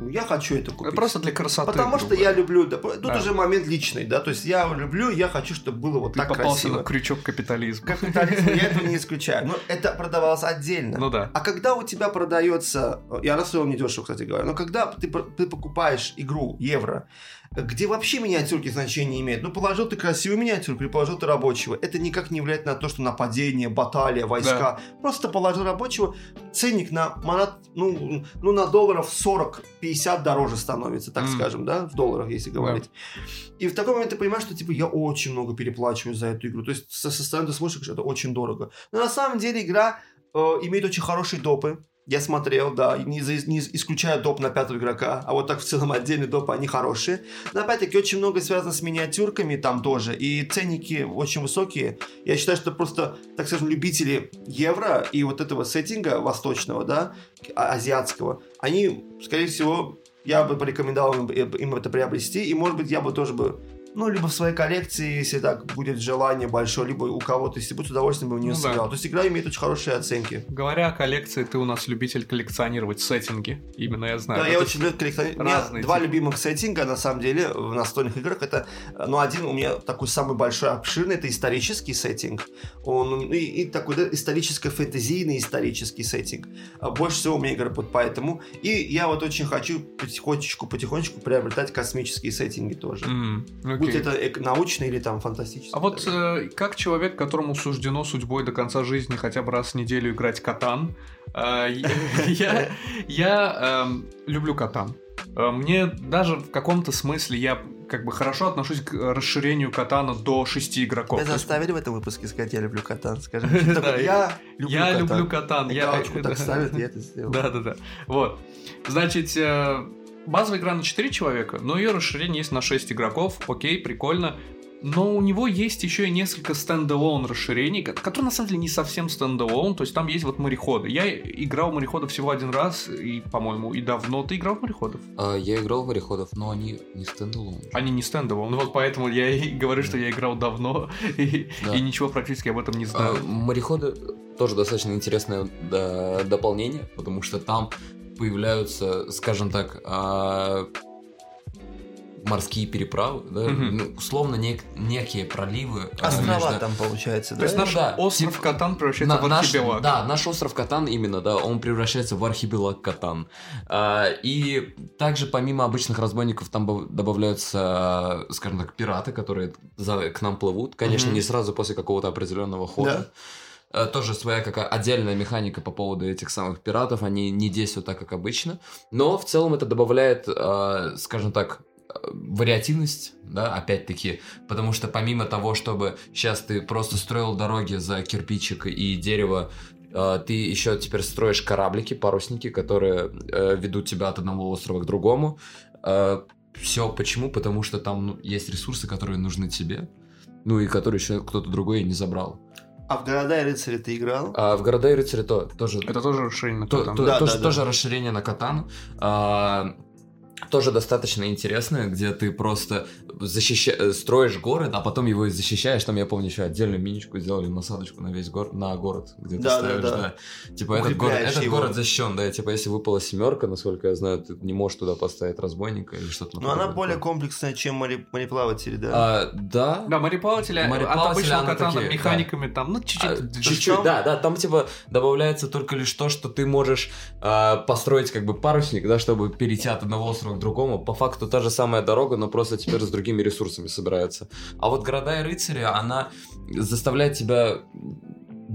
я хочу это купить. Просто для красоты. Потому что я люблю, да, тут Да. уже момент личный, да, то есть я люблю, я хочу, чтобы было вот Ты так попался красиво. на крючок капитализма. Капитализм, я этого не исключаю, но это продавалось отдельно. Ну да. А когда у тебя продается, я расстроил недешево, кстати говоря, но когда ты, ты покупаешь игру евро, где вообще миниатюрки значения имеют, ну положил ты красивую миниатюрку или положил ты рабочего, это никак не влияет на то, что нападение, баталия, войска. Просто положил рабочего, ценник на монат, ну, ну на долларов 40-50 дороже становится, так М. скажем, да, в долларах, если говорить. И в такой момент ты понимаешь, что типа я очень много переплачиваю за эту игру. То есть со, со стороны ты что это очень дорого. Но на самом деле игра э, имеет очень хорошие допы. Я смотрел, да, не, не исключая доп на пятого игрока, а вот так в целом отдельные допы, они хорошие. Но опять-таки очень много связано с миниатюрками там тоже, и ценники очень высокие. Я считаю, что просто, так скажем, любители евро и вот этого сеттинга восточного, да, а- азиатского, они, скорее всего, я бы порекомендовал им, им это приобрести, и, может быть, я бы тоже бы ну, либо в своей коллекции, если так будет желание большое, либо у кого-то, если будет с удовольствием, бы в нее Ну да. сыграл. То есть игра имеет очень хорошие оценки. Говоря о коллекции, ты у нас любитель коллекционировать сеттинги. Именно я знаю. Да, Это я очень люблю коллекционировать. Два любимых сеттинга, на самом деле, в настольных играх. Это, ну, один у меня такой самый большой, обширный, это исторический сеттинг. Он, и, и такой, да, историческо-фэнтезийный исторический сеттинг. Больше всего у меня игр вот поэтому. И я вот очень хочу потихонечку-потихонечку приобретать космические сеттинги тоже. М, Будь это научный или там фантастический. А вот э, как человек, которому суждено судьбой до конца жизни хотя бы раз в неделю играть катан, э, я, я эм, люблю катан. Э, Мне даже в каком-то смысле я как бы хорошо отношусь к расширению катана до шести игроков. Есть заставили в этом выпуске сказать, я люблю катан, скажи. Я люблю Я катан. люблю катан. Я так ставят, я это сделал. Да, да, да. Вот. Значит, э, базовая игра на 4 человека, но ее расширение есть на 6 игроков. Окей, прикольно. Но у него есть еще и несколько standalone расширений, ко- которые на самом деле не совсем standalone, то есть там есть вот мореходы. Я играл в мореходов всего один раз, и, по-моему, и давно ты играл в мореходов. А, я играл в мореходов, но они не standalone. Они не стендалон, вот поэтому я и говорю, что я играл давно, и, Да. и ничего практически об этом не знаю. А, мореходы тоже достаточно интересное да, дополнение, потому что там появляются, скажем так, а, морские переправы, да, Мгм. ну, условно нек- некие проливы. а, Острова между- там получается, То есть да? наш да, остров типа- Катан превращается На- в наш, архипелаг. да, наш остров Катан именно, да, он превращается в архипелаг Катан. А, и также помимо обычных разбойников там добавляются, скажем так, пираты, которые за- к нам плывут. Конечно, Мгм. не сразу после какого-то определенного хода. Э, Тоже своя какая отдельная механика по поводу этих самых пиратов, они не действуют так, как обычно. Но в целом это добавляет, э, скажем так, э, вариативность, да, опять-таки, потому что помимо того, чтобы сейчас ты просто строил дороги за кирпичик и дерево, э, ты еще теперь строишь кораблики, парусники, которые э, ведут тебя от одного острова к другому. все почему? Потому что там ну, есть ресурсы, которые нужны тебе, ну и которые еще кто-то другой не забрал. А в города и рыцари ты играл? А в города и рыцари то, тоже, Это тоже расширение на то- Катан. то- Да, тоже, да, да. тоже расширение на катан. А, тоже достаточно интересное, где ты просто защища... строишь город, а потом его и защищаешь. Там, я помню, еще отдельную миничку сделали, насадочку на весь город, на город, где ты Да, да, ставишь, да. да. Типа этот город, этот его. город защищен, да, типа если выпала семерка, насколько я знаю, ты не можешь туда поставить разбойника или что-то. Но Ну, она наподобие более комплексная, чем море- мореплаватели, да? А, да, Да, мореплаватели, от Мореплаватели, обычного она катана такие, механиками там, ну, чуть-чуть. А, Чуть-чуть, да, да, там типа добавляется только лишь то, что ты можешь а, построить как бы парусник, да, чтобы перейти от одного острова к другому. По факту та же самая дорога, но просто теперь с другими ресурсами собирается. А вот города и рыцари, она заставляет тебя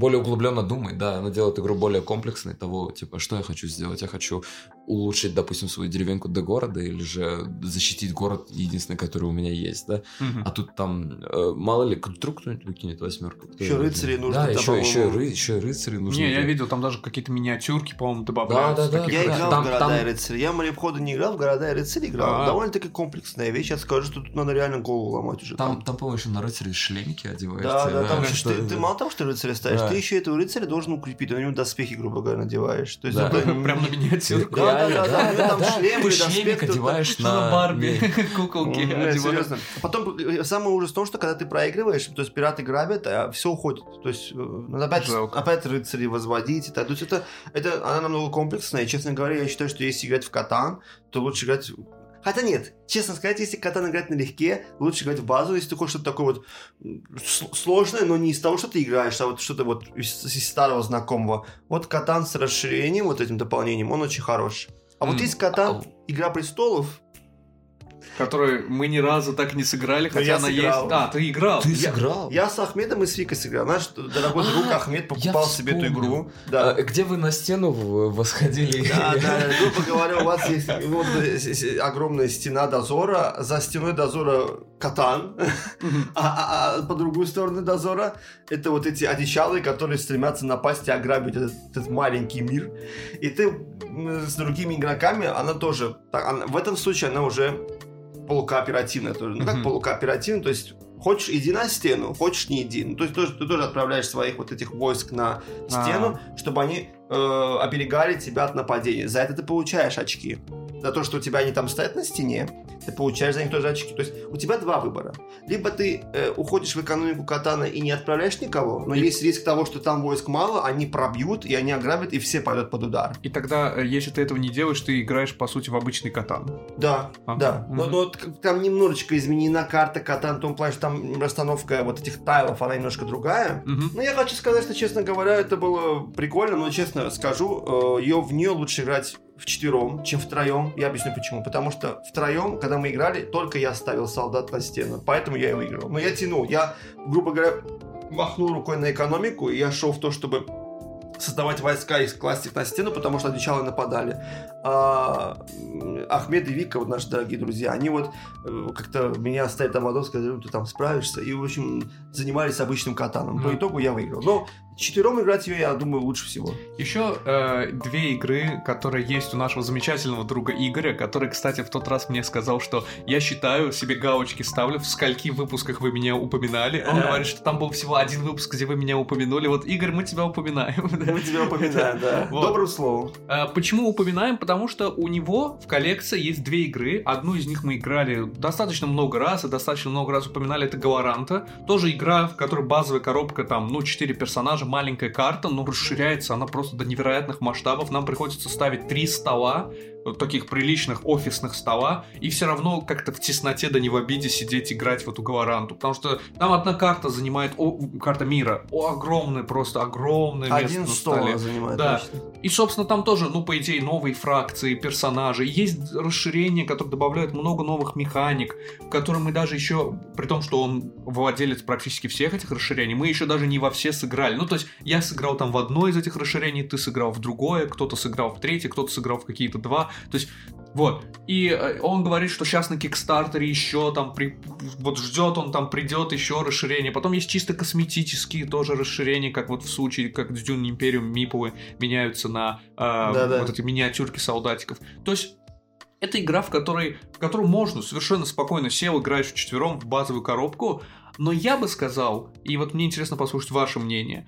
более углубленно думать, да, она делает игру более комплексной, того, типа, что я хочу сделать, я хочу улучшить, допустим, свою деревеньку до города, или же защитить город единственный, который у меня есть, да, Мгм. а тут там, э, мало ли, вдруг кто-нибудь выкинет восьмерку. кто Ещё его рыцари нужны, Да, да, еще, еще, ры, еще рыцари нужны. Не, я да. видел, там даже какие-то миниатюрки, по-моему, добавляются. Да, да, да. Я играл там- в города там- и рыцари. Я в мореходы не играл, в города и рыцари играл. А. Довольно-таки комплексная вещь. Я скажу, что тут надо реально голову ломать уже. Там, там, по-моему, еще на рыцаре шлемики одеваешь. Да, тебе, да, там еще что- ты, ты мало того, что рыцаря ставишь, Да. Ты еще этого рыцаря должен укрепить, ты на него доспехи, грубо говоря, надеваешь. То есть Да. это Прям на миниатюрку. Да, да, да, да, да, у него там да, шлем ты или шлемик доспех, одеваешь на... Барби куколки Ну, серьезно. А Потом э, самый ужас в том, что когда ты проигрываешь, то есть пираты грабят, а все уходит. То есть э, надо опять, опять опять рыцарей возводить. и так. То есть это, это она намного комплексная. И, честно говоря, я считаю, что если играть в катан, то лучше играть... Хотя нет, честно сказать, если катан играть налегке, лучше играть в базу, если ты хочешь что-то такое вот сложное, но не из того, что ты играешь, а вот что-то вот из, из старого знакомого. Вот катан с расширением, вот этим дополнением, он очень хорош. А вот М. есть катан Игра престолов, Который мы ни разу так не сыграли, хотя я она сыграл. есть. А, ты играл. Ты Я- сыграл? Я с Ахмедом и с Викой сыграл. Наш дорогой друг А, Ахмед я покупал себе эту игру. А, Да. где вы на стену восходили? Да, да, грубо говоря, у вас есть вот, э, огромная стена дозора, за стеной дозора катан, а, а- а по другую сторону дозора это вот эти одичалые, которые стремятся напасть и ограбить этот, этот маленький мир. И ты с другими игроками, она тоже, так, она- в этом случае она уже полукооперативная тоже. Ну как Мгм. полукооперативная, то есть Хочешь, иди на стену, хочешь, не иди. Ну, то есть тоже, ты тоже отправляешь своих вот этих войск на стену, А. чтобы они э, оберегали тебя от нападения. За это ты получаешь очки. За то, что у тебя они там стоят на стене, ты получаешь за них тоже очки. То есть у тебя два выбора. Либо ты э, уходишь в экономику катана и не отправляешь никого, но И- есть риск того, что там войск мало, они пробьют, и они ограбят, и все пойдут под удар. И тогда, э, если ты этого не делаешь, ты играешь, по сути, в обычный катан. Да, Ага. да. Но, Мгм. но к- там немножечко изменена карта катан в том плане, что там расстановка вот этих тайлов, она немножко другая. Мгм. Ну, я хочу сказать, что, честно говоря, это было прикольно, но, честно скажу, ее в нее лучше играть в четвером, чем втроем. Я объясню почему. Потому что втроем, когда мы играли, только я ставил солдат на стену. Поэтому я и выиграл. Но я тянул. Я, грубо говоря, махнул рукой на экономику, и я шел в то, чтобы создавать войска и класть их на стену, потому что сначала нападали. А, Ахмед и Вика, вот наши дорогие друзья, они вот э, как-то меня оставили там водой, сказали, ну ты там справишься, и, в общем, занимались обычным катаном. По итогу я выиграл. Но четвером играть ее, я думаю, лучше всего. Еще э, две игры, которые есть у нашего замечательного друга Игоря, который, кстати, в тот раз мне сказал, что я считаю, себе галочки ставлю, в скольки выпусках вы меня упоминали. Он говорит, что там был всего один выпуск, где вы меня упомянули. Вот, Игорь, мы тебя упоминаем. Мы тебя упоминаем, да. Добрым словом. А, Почему упоминаем? Потому что у него в коллекции есть две игры. Одну из них мы играли достаточно много раз, и достаточно много раз упоминали. Это Галаранта. Тоже игра, в которой базовая коробка, там, ну, 4 персонажа, маленькая карта, но расширяется она просто до невероятных масштабов. Нам приходится ставить три стола, таких приличных офисных стола, и все равно как-то в тесноте да не в обиде сидеть играть в эту Галаранту. Потому что там одна карта занимает, о, карта мира, о, огромная, просто огромное место Один на стол столе. занимает. Да. точно. И, собственно, там тоже, ну, по идее, новые фракции, персонажи. Есть расширения, которые добавляют много новых механик, в которые мы даже еще, при том, что он владелец практически всех этих расширений, мы еще даже не во все сыграли. Ну, то есть, я сыграл там в одно из этих расширений, ты сыграл в другое, кто-то сыграл в третье, кто-то сыграл в какие-то два. То есть, вот. И э, он говорит, что сейчас на Кикстартере еще там при... вот ждет он там придет еще расширение. Потом есть чисто косметические тоже расширения, как вот в случае, как в Dune Imperium миповые меняются на э, вот эти миниатюрки солдатиков. То есть это игра, в которой, в которую можно совершенно спокойно сел, играешь вчетвером в базовую коробку, но я бы сказал, и вот мне интересно послушать ваше мнение,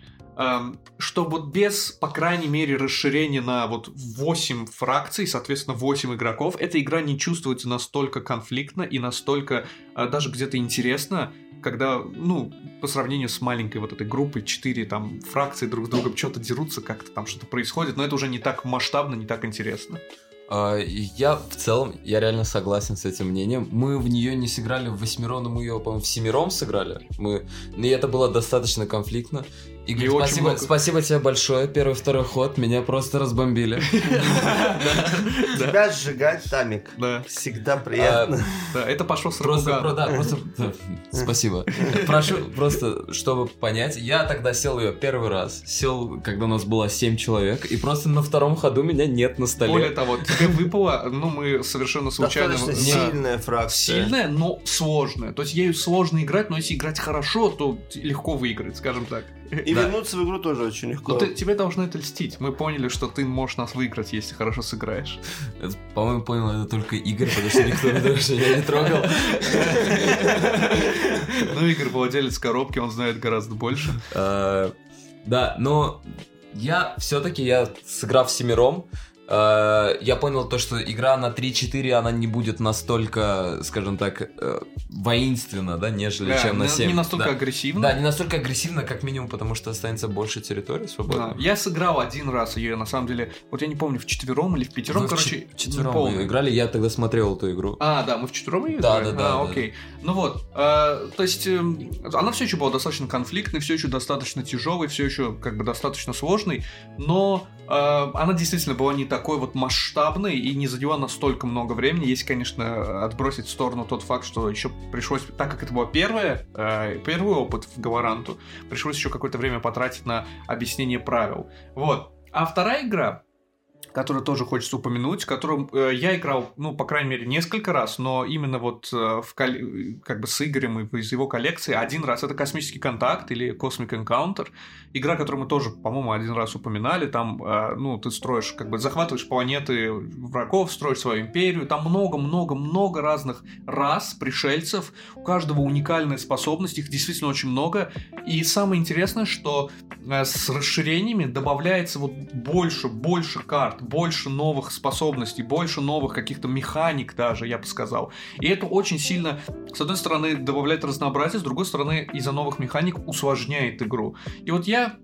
что вот без, по крайней мере, расширения на вот 8 фракций, соответственно, 8 игроков, эта игра не чувствуется настолько конфликтно и настолько э, даже где-то интересно, когда, ну, по сравнению с маленькой вот этой группой, 4 там фракции друг с другом что-то дерутся, как-то там что-то происходит, но это уже не так масштабно, не так интересно. А, Я в целом, я реально согласен с этим мнением. Мы в нее не сыграли в восьмером, но мы ее, по-моему, в семером сыграли. Мы... И это было достаточно конфликтно. И очень спасибо, много- спасибо тебе большое. Первый, второй ход меня просто разбомбили. Тебя сжигать, Тамик. да, Всегда приятно. да, это пошло с Просто, да, спасибо. Прошу, просто, чтобы понять, я тогда сел ее первый раз, сел, когда у нас было 7 человек, и просто на втором ходу меня нет на столе. Более того, тебе выпало, ну, мы совершенно случайно... Сильная фракция. Сильная, но сложная. То есть ею сложно играть, но если играть хорошо, то легко выиграть, скажем так. И Да. вернуться в игру тоже очень легко. Но ты- тебе должно это льстить. Мы поняли, что ты можешь нас выиграть, если хорошо сыграешь. Это, По-моему, понял это только Игорь, потому что никто меня не трогал. Ну, Игорь владелец коробки, он знает гораздо больше. Э, Да, но я все-таки, я сыграв семером, я понял то, что игра на 3-4, она не будет настолько, скажем так, э, воинственна, да, нежели Да, чем на не- 7. Не настолько да. агрессивно. Да, не настолько агрессивно, как минимум, потому что останется больше территории Да. свободной. Я сыграл один раз ее, на самом деле, вот я не помню, в четвером или в пятером, Вы в короче, чет- четвером не играли, я тогда смотрел эту игру. А, да, мы в четвером ее Да, играли? да, да, А, да. окей. Ну вот, э, то есть эм, она все еще была достаточно конфликтной, все еще достаточно тяжелой, все еще как бы достаточно сложной, но э, она действительно была не такой вот масштабной и не заняла настолько много времени. Если, конечно, отбросить в сторону тот факт, что еще пришлось, так как это была первая, э, первый опыт в Галаранту, пришлось еще какое-то время потратить на объяснение правил. Вот. А вторая игра, который тоже хочется упомянуть, которым э, я играл, ну, по крайней мере, несколько раз, но именно вот э, в кол... как бы с Игорем и из его коллекции один раз. Это «Космический контакт» или «Cosmic Encounter», игра, которую мы тоже, по-моему, один раз упоминали, там, э, ну, ты строишь, как бы захватываешь планеты врагов, строишь свою империю, там много-много-много разных рас, пришельцев, у каждого уникальная способность, их действительно очень много, и самое интересное, что э, с расширениями добавляется вот больше, больше карт, больше новых способностей, больше новых каких-то механик даже, я бы сказал. И это очень сильно, с одной стороны, добавляет разнообразие, с другой стороны, из-за новых механик усложняет игру. И вот я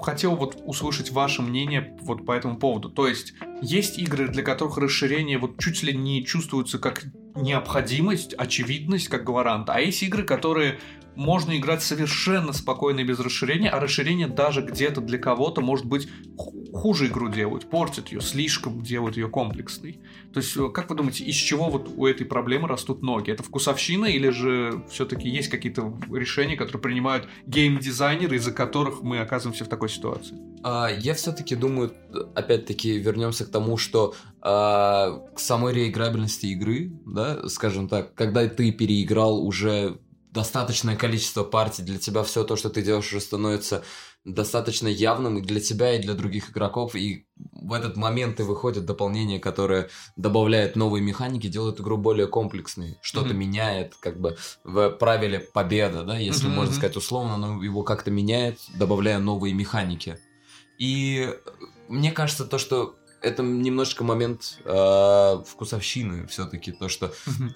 хотел вот услышать ваше мнение вот по этому поводу. То есть, есть игры, для которых расширение вот чуть ли не чувствуется как необходимость, очевидность, как гарант, а есть игры, которые можно играть совершенно спокойно и без расширения, а расширение даже где-то для кого-то может быть хуже игру делают, портят ее, слишком делают ее комплексной. То есть, э, как вы думаете, из чего вот у этой проблемы растут ноги? Это вкусовщина или же все-таки есть какие-то решения, которые принимают геймдизайнеры, из-за которых мы оказываемся в такой ситуации? А, я все-таки думаю, опять-таки вернемся к тому, что а, к самой реиграбельности игры, да, скажем так, когда ты переиграл уже достаточное количество партий, для тебя все то, что ты делаешь, уже становится достаточно явным и для тебя, и для других игроков, и в этот момент и выходит дополнение, которое добавляет новые механики, делает игру более комплексной, что-то mm-hmm. меняет, как бы в правиле победа, да, если mm-hmm. можно сказать условно, но его как-то меняет, добавляя новые механики. И мне кажется, то, что это немножечко момент э, вкусовщины все-таки, то, что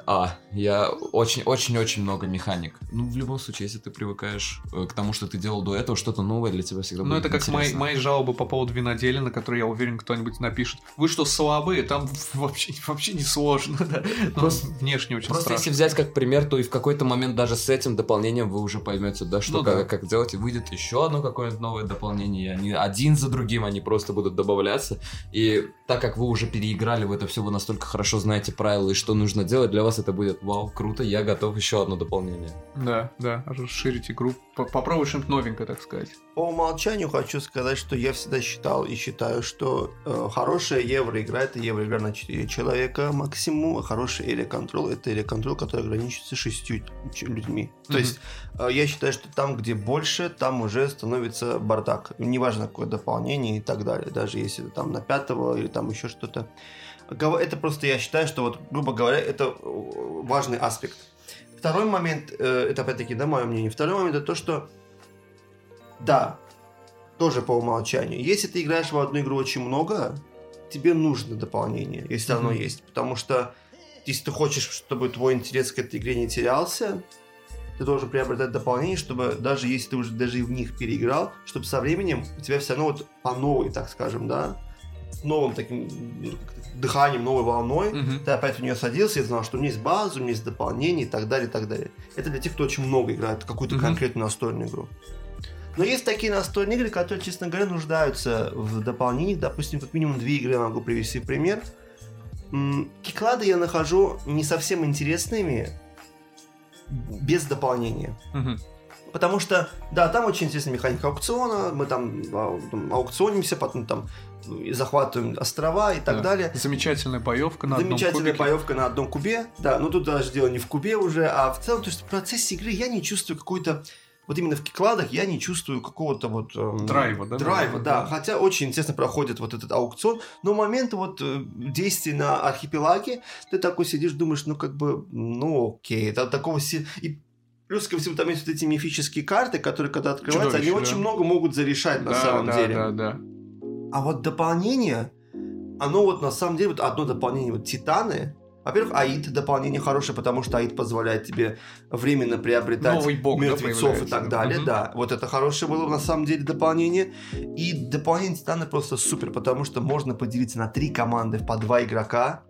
а, я очень-очень-очень много механик. Ну, в любом случае, если ты привыкаешь э, к тому, что ты делал до этого, что-то новое для тебя всегда ну, это как мои, мои жалобы по поводу виноделия, на которые, я уверен, кто-нибудь напишет. Вы что, слабые? Там вообще, вообще не сложно, да. Но просто, внешне очень Просто страшно. если взять как пример, то и в какой-то момент даже с этим дополнением вы уже поймете, да, что ну, как, да. как делать, и выйдет еще одно какое-то новое дополнение, и они один за другим они просто будут добавляться, и так как вы уже переиграли в это все, вы настолько хорошо знаете правила и что нужно делать, для вас это будет вау, круто, я готов еще одно дополнение. Да, да, расширить игру, попробуй что-нибудь новенькое, так сказать. По умолчанию хочу сказать, что я всегда считал и считаю, что э, хорошая евроигра это евроигра на 4 человека максимум, а хороший Area Control это Area Control, который ограничивается 6 людьми. Mm-hmm. То есть э, я считаю, что там, где больше, там уже становится бардак. Неважно, какое дополнение и так далее. Даже если там на пятого или там еще что-то. Это просто я считаю, что вот, грубо говоря, это э, важный аспект. Второй момент, э, это опять-таки, да, мое мнение. Второй момент это то, что да, тоже по умолчанию. Если ты играешь в одну игру очень много, тебе нужно дополнение, если mm-hmm. оно есть. Потому что если ты хочешь, чтобы твой интерес к этой игре не терялся, ты должен приобретать дополнение, чтобы даже если ты уже даже и в них переиграл, чтобы со временем у тебя все равно вот по новой, так скажем, да, новым таким дыханием, новой волной, угу. ты опять в нее садился и знал, что у меня есть база, у меня есть дополнение и так далее, и так далее. Это для тех, кто очень много играет какую-то угу. конкретную настольную игру. Но есть такие настольные игры, которые, честно говоря, нуждаются в дополнении. Допустим, как минимум две игры я могу привести в пример. Киклады я нахожу не совсем интересными без дополнения. Угу. Потому что, да, там очень интересная механика аукциона, мы там, там аукционимся, потом там захватываем острова и так да. далее. Замечательная боевка на Замечательная одном кубике. боевка на одном кубе, да, но тут даже дело не в кубе уже, а в целом, то есть в процессе игры я не чувствую какой-то вот именно в кикладах я не чувствую какого-то вот... Эм, драйва, да? Драйва, да. да. Хотя очень интересно проходит вот этот аукцион, но момент вот э, действий на архипелаге, ты такой сидишь, думаешь, ну как бы, ну окей, это такого... Си... И Плюс ко всему там есть вот эти мифические карты, которые когда открываются, Чудовище, они да? очень много могут зарешать на да, самом да, деле. Да, да, А вот дополнение, оно вот на самом деле, вот одно дополнение, вот Титаны, во-первых, АИД дополнение хорошее, потому что АИД позволяет тебе временно приобретать Новый бог, мертвецов да, и так далее. Угу. Да, вот это хорошее было на самом деле дополнение. И дополнение Титана просто супер, потому что можно поделиться на три команды по два игрока.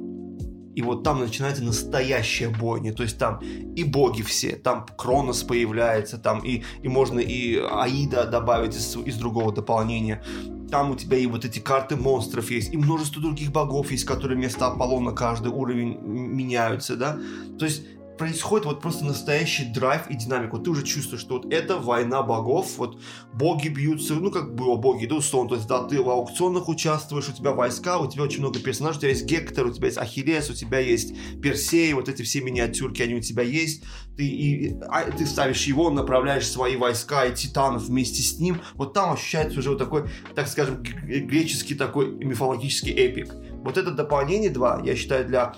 И вот там начинается настоящая бойня. То есть там и боги все, там Кронос появляется, там и, и можно и Аида добавить из, из другого дополнения. Там у тебя и вот эти карты монстров есть, и множество других богов есть, которые вместо Аполлона каждый уровень меняются, да. То есть происходит вот просто настоящий драйв и динамика. Вот ты уже чувствуешь, что вот это война богов, вот боги бьются, ну как было боги, да, условно, то есть да, ты в аукционах участвуешь, у тебя войска, у тебя очень много персонажей, у тебя есть Гектор, у тебя есть Ахиллес, у тебя есть Персей, вот эти все миниатюрки, они у тебя есть, ты, и, а, ты ставишь его, направляешь свои войска и титанов вместе с ним, вот там ощущается уже вот такой, так скажем, греческий такой мифологический эпик. Вот это дополнение 2, я считаю, для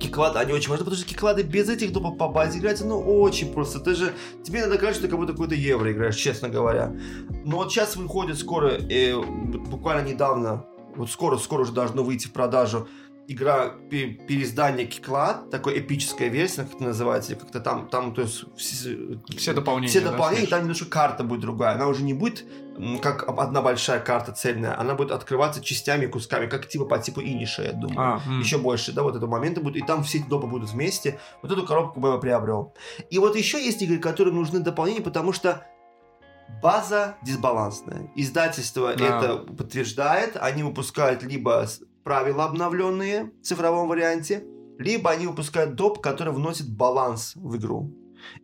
киклады, они очень важны, потому что киклады без этих допов по базе играть, ну, очень просто. Ты же, тебе надо играть, что ты как будто какой-то евро играешь, честно говоря. Но вот сейчас выходит скоро, э, буквально недавно, вот скоро, скоро уже должно выйти в продажу игра переиздание Киклад, такой эпическая версия, как это называется, как-то там, там, то есть все, все дополнения. Все дополнения, да, там немножко карта будет другая. Она уже не будет как одна большая карта цельная, она будет открываться частями, кусками, как типа по типу Иниша, я думаю. А, м. Еще больше, да, вот этого момента будет, и там все эти допы будут вместе. Вот эту коробку бы я приобрел. И вот еще есть игры, которые нужны дополнения, потому что база дисбалансная. Издательство да. это подтверждает, они выпускают либо правила обновленные в цифровом варианте, либо они выпускают доп, который вносит баланс в игру.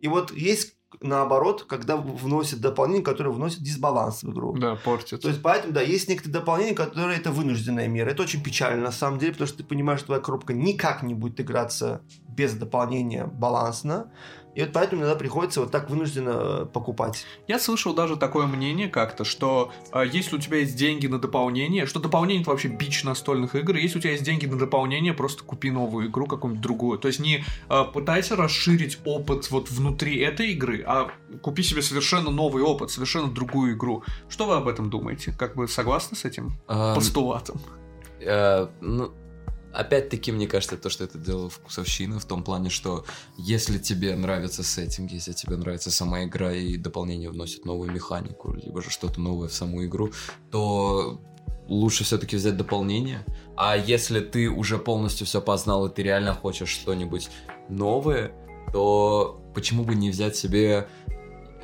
И вот есть наоборот, когда вносят дополнение, которое вносит дисбаланс в игру. Да, портит. То есть, поэтому, да, есть некоторые дополнения, которые это вынужденная мера. Это очень печально, на самом деле, потому что ты понимаешь, что твоя коробка никак не будет играться без дополнения балансно. И вот поэтому иногда приходится вот так вынужденно э, покупать. Я слышал даже такое мнение как-то, что э, если у тебя есть деньги на дополнение, что дополнение это вообще бич настольных игр, если у тебя есть деньги на дополнение, просто купи новую игру, какую-нибудь другую. То есть не э, пытайся расширить опыт вот внутри этой игры, а купи себе совершенно новый опыт, совершенно другую игру. Что вы об этом думаете? Как бы согласны с этим um, постулатом? Uh, ну, опять-таки, мне кажется, то, что это дело вкусовщины, в том плане, что если тебе нравится сеттинг, если тебе нравится сама игра и дополнение вносит новую механику, либо же что-то новое в саму игру, то лучше все-таки взять дополнение. А если ты уже полностью все познал и ты реально хочешь что-нибудь новое, то почему бы не взять себе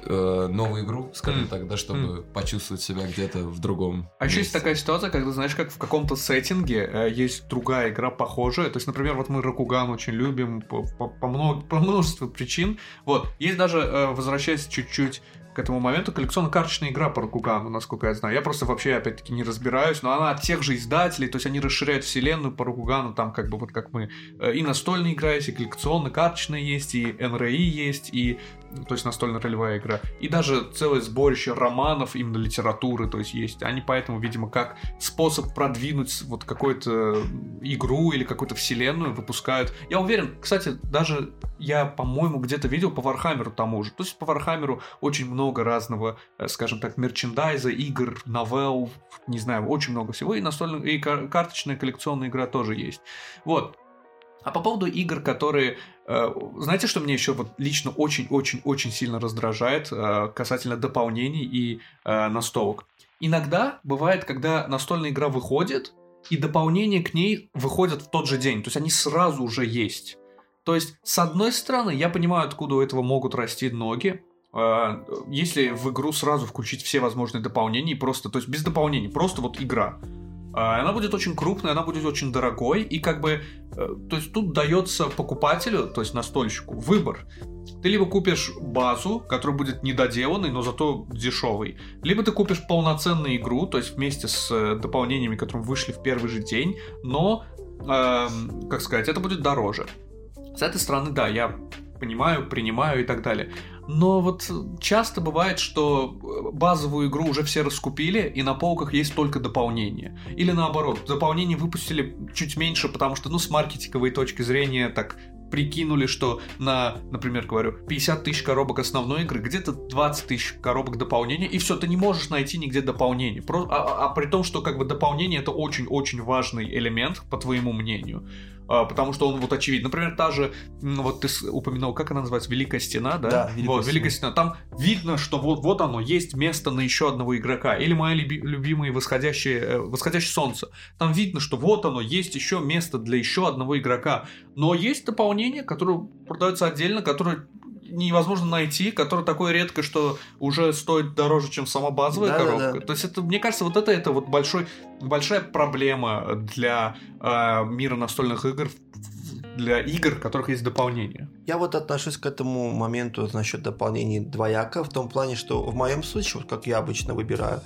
э, новую игру, скажем mm. так, да, чтобы mm. почувствовать себя где-то в другом. А еще есть такая ситуация, когда, знаешь, как в каком-то сеттинге э, есть другая игра похожая. То есть, например, вот мы Ракуган очень любим по, по, по, много, по множеству причин. Вот, есть даже, э, возвращаясь чуть-чуть к этому моменту коллекционно-карточная игра по Ракугану, насколько я знаю. Я просто вообще, опять-таки, не разбираюсь, но она от тех же издателей, то есть они расширяют вселенную по Ракугану, там как бы вот как мы и настольная игра есть, и коллекционно-карточная есть, и НРИ есть, и то есть настольно-ролевая игра, и даже целое сборище романов именно литературы, то есть есть. Они поэтому, видимо, как способ продвинуть вот какую-то игру или какую-то вселенную выпускают. Я уверен, кстати, даже я, по-моему, где-то видел по Вархаммеру тому же. То есть по Вархаммеру очень много разного, э, скажем так, мерчендайза, игр, новелл, не знаю, очень много всего. И настольная, и карточная коллекционная игра тоже есть. Вот. А по поводу игр, которые... Э, знаете, что мне еще вот лично очень-очень-очень сильно раздражает э, касательно дополнений и э, настолок? Иногда бывает, когда настольная игра выходит, и дополнения к ней выходят в тот же день. То есть они сразу уже есть. То есть, с одной стороны, я понимаю, откуда у этого могут расти ноги. Если в игру сразу включить все возможные дополнения, просто, то есть без дополнений, просто вот игра. А, она будет очень крупной, она будет очень дорогой, и как бы, э, то есть тут дается покупателю, то есть настольщику, выбор. Ты либо купишь базу, которая будет недоделанной, но зато дешевой, либо ты купишь полноценную игру, то есть вместе с э, дополнениями, которые вышли в первый же день, но, э, как сказать, это будет дороже. С этой стороны, да, я понимаю, принимаю и так далее. Но вот часто бывает, что э, базовую игру уже все раскупили, и на полках есть только дополнение. Или наоборот, дополнение выпустили чуть меньше, потому что, ну, с маркетинговой точки зрения, так прикинули, что на, например, говорю, 50 тысяч коробок основной игры, где-то 20 тысяч коробок дополнения, и все, ты не можешь найти нигде дополнение. Про, а, а, а при том, что как бы дополнение это очень-очень важный элемент, по твоему мнению. А, потому что он вот очевидно. Например, та же, вот ты упомянул, как она называется, Великая Стена, да? Да, Великая, вот, Великая Стена. Там видно, что вот, вот оно, есть место на еще одного игрока. Или мои люби, любимые восходящие, э, восходящее солнце. Там видно, что вот оно, есть еще место для еще одного игрока. Но есть дополнение, которое продается отдельно, которое невозможно найти, которое такое редко, что уже стоит дороже, чем сама базовая да, коробка. Да, да. То есть это, мне кажется, вот это это вот большой большая проблема для э, мира настольных игр для игр, в которых есть дополнение? Я вот отношусь к этому моменту насчет дополнений двояко, в том плане, что в моем случае, вот как я обычно выбираю,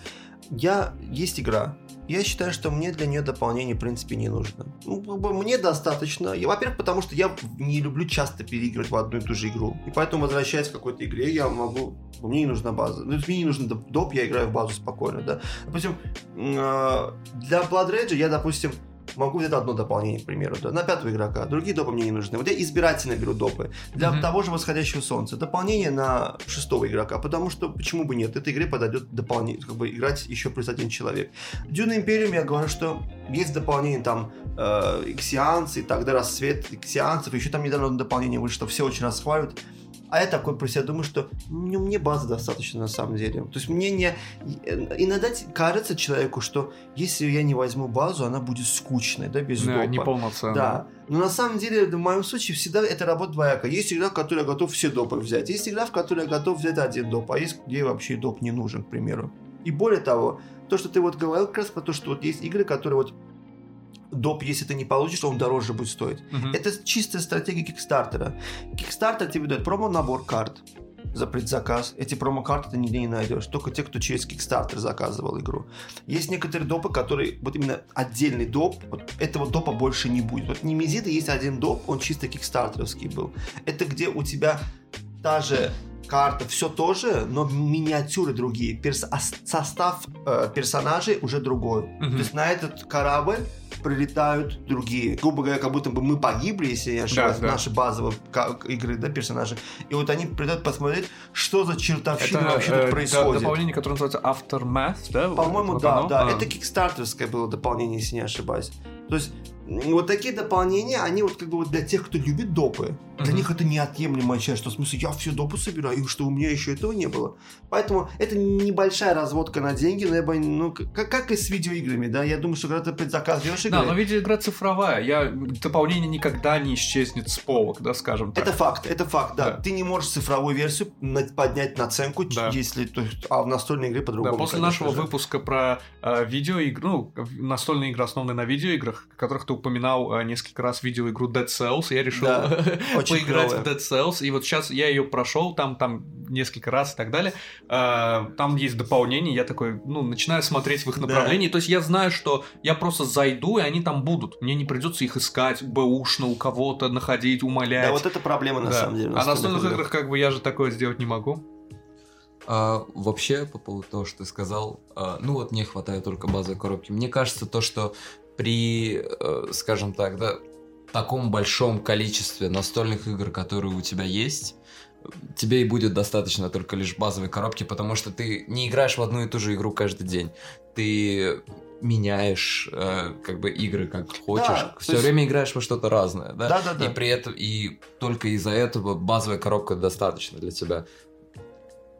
я есть игра. Я считаю, что мне для нее дополнение, в принципе, не нужно. Ну, мне достаточно. Во-первых, потому что я не люблю часто переигрывать в одну и ту же игру. И поэтому, возвращаясь к какой-то игре, я могу... Мне не нужна база. Ну, мне не нужен доп, я играю в базу спокойно, да. Допустим, э, для Blood Rage я, допустим, могу взять одно дополнение, к примеру, да, на пятого игрока. Другие допы мне не нужны. Вот я избирательно беру допы. Для mm-hmm. того же восходящего солнца. Дополнение на шестого игрока. Потому что почему бы нет? Этой игре подойдет дополнение, как бы играть еще плюс один человек. Дюна Империум я говорю, что есть дополнение там э, Иксианцы и тогда рассвет Иксианцев. Еще там недавно дополнение вышло, что все очень расхваливают. А я такой про себя думаю, что ну, мне базы достаточно на самом деле. То есть мне не... Иногда кажется человеку, что если я не возьму базу, она будет скучной, да, без да, допа. неполноценной. Да. Но на самом деле, в моем случае, всегда это работа двояка. Есть игра, в которой я готов все допы взять. Есть игра, в которой я готов взять один доп. А есть, где вообще доп не нужен, к примеру. И более того, то, что ты вот говорил как раз про то, что вот есть игры, которые вот доп, если ты не получишь, он дороже будет стоить. Uh-huh. Это чистая стратегия Кикстартера. Кикстартер тебе дает промо-набор карт за предзаказ. Эти промо-карты ты нигде не найдешь. Только те, кто через Kickstarter заказывал игру. Есть некоторые допы, которые вот именно отдельный доп, вот этого допа больше не будет. Вот не Немезида есть один доп, он чисто кикстартеровский был. Это где у тебя та же карта, все тоже, но миниатюры другие. Перс... Состав э, персонажей уже другой. Uh-huh. То есть на этот корабль прилетают другие. Грубо говоря, как будто бы мы погибли, если я ошибаюсь, да, да. наши базовые игры, да, персонажи. И вот они придут посмотреть, что за чертовщина это, вообще э, тут происходит. дополнение, которое называется Aftermath, да? По-моему, вот да, оно? да. А. Это кикстартерское было дополнение, если не ошибаюсь. То есть вот такие дополнения, они вот как бы вот для тех, кто любит допы, для них это неотъемлемая часть, что в смысле я все допы собираю, и что у меня еще этого не было. Поэтому это небольшая разводка на деньги, но я бы, ну, как, как и с видеоиграми, да, я думаю, что когда ты предзаказ делаешь игры... Да, но видеоигра цифровая, я, дополнение никогда не исчезнет с полок, да, скажем так. Это факт, это факт, да. да. Ты не можешь цифровую версию поднять наценку, да. если, то есть, а в настольной игре по-другому. Да, после конечно нашего же. выпуска про э, видеоигры, ну, настольные игры, основанные на видеоиграх, которых ты упоминал э, несколько раз видеоигру Dead Cells, я решил да, поиграть клевая. в Dead Cells, и вот сейчас я ее прошел там, там несколько раз и так далее. Э, там есть дополнение, я такой, ну, начинаю смотреть в их направлении, да. то есть я знаю, что я просто зайду, и они там будут. Мне не придется их искать, бэушно у кого-то находить, умолять. Да, вот это проблема на да. самом деле. А на настольных играх. играх как бы я же такое сделать не могу. А, вообще, по поводу того, что ты сказал, а, ну вот не хватает только базовой коробки. Мне кажется, то, что при, э, скажем так, да, таком большом количестве настольных игр, которые у тебя есть, тебе и будет достаточно только лишь базовой коробки, потому что ты не играешь в одну и ту же игру каждый день. Ты меняешь э, как бы игры как хочешь, да, все есть... время играешь во что-то разное, да? Да, да, да. И при этом и только из-за этого базовая коробка достаточно для тебя.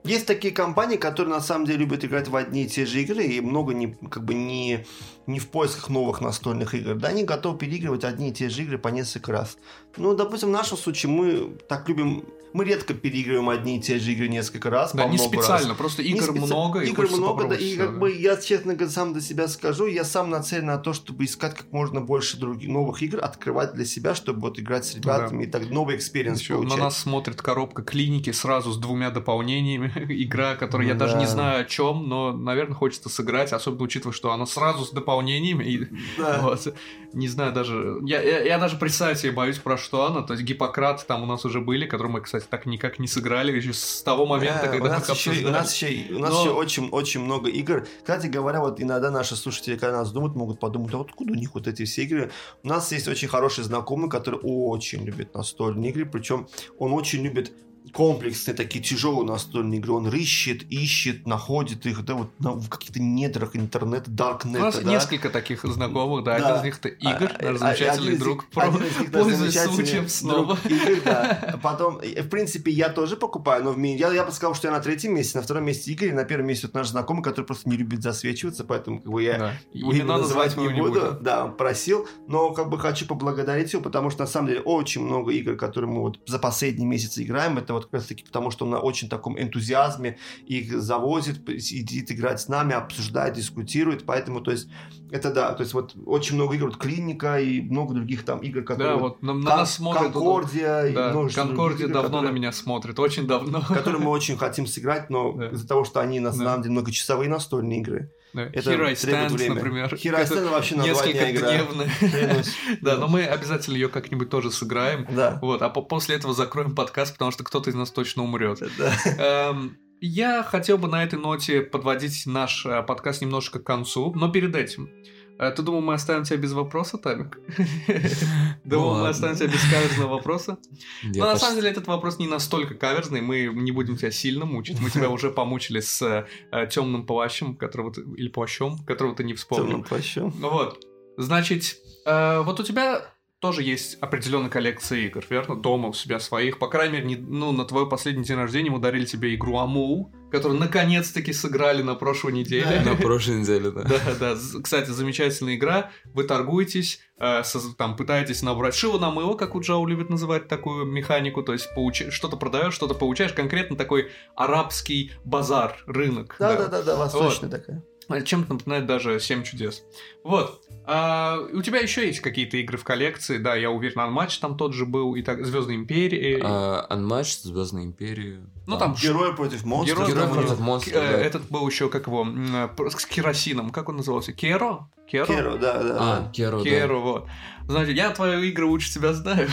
Есть такие компании, которые на самом деле любят играть в одни и те же игры и много не, как бы не, не в поисках новых настольных игр. Да, они готовы переигрывать одни и те же игры по несколько раз. Ну, допустим, в нашем случае мы так любим мы редко переигрываем одни и те же игры несколько раз. Да, не специально, раз. просто игр специ... много. Игр и много, да, и как да. бы я честно говоря, сам для себя скажу, я сам нацелен на то, чтобы искать как можно больше других новых игр, открывать для себя, чтобы вот играть с ребятами да. и так новый experience получать. На нас смотрит коробка клиники сразу с двумя дополнениями. Игра, которую я да. даже не знаю о чем, но, наверное, хочется сыграть, особенно учитывая, что она сразу с дополнениями. И, да. вот, не знаю даже... Я, я, я даже представить себе боюсь, про что она. То есть Гиппократ там у нас уже были, которые мы, кстати, так никак не сыграли еще с того момента, да, когда у нас, еще, у нас еще, у нас Но... еще очень, очень много игр. Кстати говоря, вот иногда наши слушатели, когда нас думают, могут подумать, а вот откуда у них вот эти все игры? У нас есть очень хороший знакомый, который очень любит настольные игры, причем он очень любит комплексные, такие тяжелые настольные игры. Он рыщет, ищет, находит их, да, вот на, в каких-то недрах интернета, даркнета. У нас да. несколько таких знакомых, да, да. один из них это Игорь, а, наш замечательный один друг, пользуясь случаем снова. Игорь, да. Потом, в принципе, я тоже покупаю, но в ми... я, я бы сказал, что я на третьем месте, на втором месте Игорь, на первом месте вот наш знакомый, который просто не любит засвечиваться, поэтому как бы я да. имя называть не буду. Не да, просил, но как бы хочу поблагодарить его, потому что на самом деле очень много игр, которые мы вот за последние месяцы играем, это вот как раз таки потому, что он на очень таком энтузиазме их завозит, сидит играть с нами, обсуждает, дискутирует, поэтому, то есть, это да, то есть вот очень много игр, вот Клиника и много других там игр, которые... Да, вот на, на нас смотрят... Конкордия вот, и да, множество Конкордия игр, давно которые, на меня смотрит, очень давно. Которые мы очень хотим сыграть, но Да. из-за того, что они на Да. самом деле многочасовые настольные игры, Да. это Hero требует Stands, время. например. Hero Это Stand вообще на Несколько дневная. Да, но мы обязательно ее как-нибудь тоже сыграем. Да. Вот, а по- после этого закроем подкаст, потому что кто-то из нас точно умрет. Да. Эм, Я хотел бы на этой ноте подводить наш э, подкаст немножко к концу, но перед этим. Э, Ты думал, мы оставим тебя без вопроса, Тамик? Думал, мы оставим тебя без каверзного вопроса? Но на почти- самом деле этот вопрос не настолько каверзный, мы не будем тебя сильно мучить. Мы тебя уже помучили с темным плащем, которого ты, или плащом, которого ты не вспомнил. Темным плащом. Ну вот. Значит, э, вот у тебя тоже есть определенная коллекция игр, верно? Дома у себя своих. По крайней мере, не- ну, на твой последний день рождения мы дарили тебе игру Амул, которую наконец-таки сыграли на прошлой неделе. На прошлой неделе, да. Да, да. Кстати, замечательная игра. Вы торгуетесь, э, там пытаетесь набрать шило на мыло, как у Джао любит называть такую механику. То есть получи- что-то продаешь, что-то получаешь. Конкретно такой арабский базар, рынок. Да, да, да, да, восточная такая. Чем-то напоминает даже «Семь чудес». Вот. А, у тебя еще есть какие-то игры в коллекции, да, я уверен, Unmatch там тот же был, и так Звездные империи. А, Unmatched, Звездная империя. ну, там ш- Герой против монстров. Герой Герой там против монстров, э, да. этот был еще, как его, э, с керосином, как он назывался? Керо? Керо? Керо, да, да. А, да. Керо, да. Керо, вот. Значит, я твои игры лучше тебя знаю.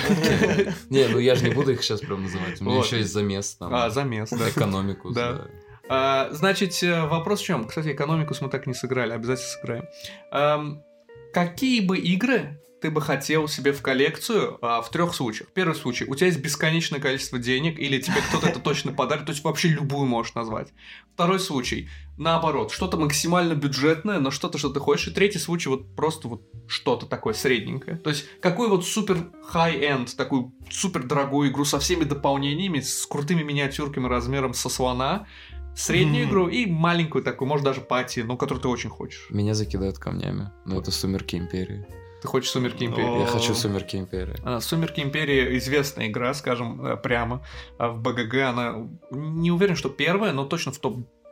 Не, ну я же не буду их сейчас прям называть. У меня еще есть замес там. А, замес, да. Экономику. Да. А, Значит, э, вопрос в чем? Кстати, экономикус мы так не сыграли, обязательно сыграем. Какие бы игры ты бы хотел себе в коллекцию а, в трех случаях? Первый случай, у тебя есть бесконечное количество денег, или тебе кто-то это точно подарит, то есть вообще любую можешь назвать. Второй случай, наоборот, что-то максимально бюджетное, но что-то, что ты хочешь. И третий случай, вот просто вот что-то такое средненькое. То есть какой вот супер high-end, такую супер дорогую игру со всеми дополнениями, с крутыми миниатюрками размером со слона, среднюю игру и маленькую такую, может даже пати, но которую ты очень хочешь. Меня закидают камнями. Но это Сумерки Империи. Ты хочешь Сумерки Империи? Я хочу Сумерки Империи. А, Сумерки Империи известная игра, скажем э, прямо. А в БГГ она не уверен, что первая, но точно в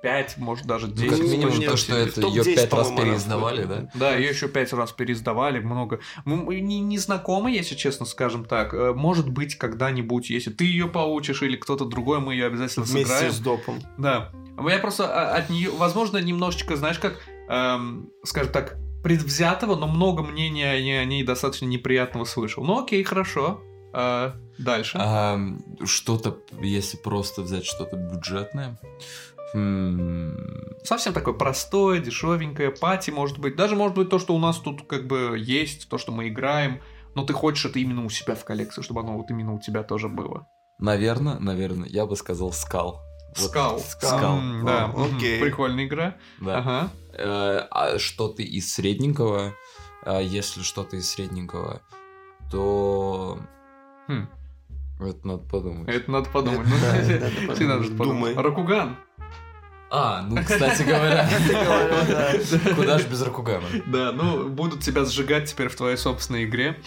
топ-5, может даже 10. Ну, как минимум то, что это В топ-10, ее пять раз по-моему, она переиздавали, да? Да, ее еще пять раз переиздавали, много. Мы не, не знакомы, если честно, скажем так. Э, Может быть, когда-нибудь, если ты ее получишь или кто-то другой, мы ее обязательно Вместе сыграем. с допом. Да. Я просто а, от нее, возможно, немножечко, знаешь, как, эм, скажем так, предвзятого, но много мнения о ней, о ней достаточно неприятного слышал. Ну окей, хорошо. А, дальше. А, что-то, если просто взять что-то бюджетное. Совсем такое простое, дешевенькое, пати, может быть. Даже может быть то, что у нас тут как бы есть, то, что мы играем. Но ты хочешь это именно у себя в коллекции, чтобы оно вот именно у тебя тоже было. Наверное, наверное, я бы сказал скал. Вот, Скал. Скал. Да, окей. прикольная игра. Да. Ага. Э, а что-то из средненького, а если что-то из средненького, то Хм, это надо подумать. Это надо подумать. Ну, надо подумать. надо подумать. Ракуган. А, ну, кстати говоря, говоря, да. куда же без Ракугана? Да, ну, будут тебя сжигать теперь в твоей собственной игре.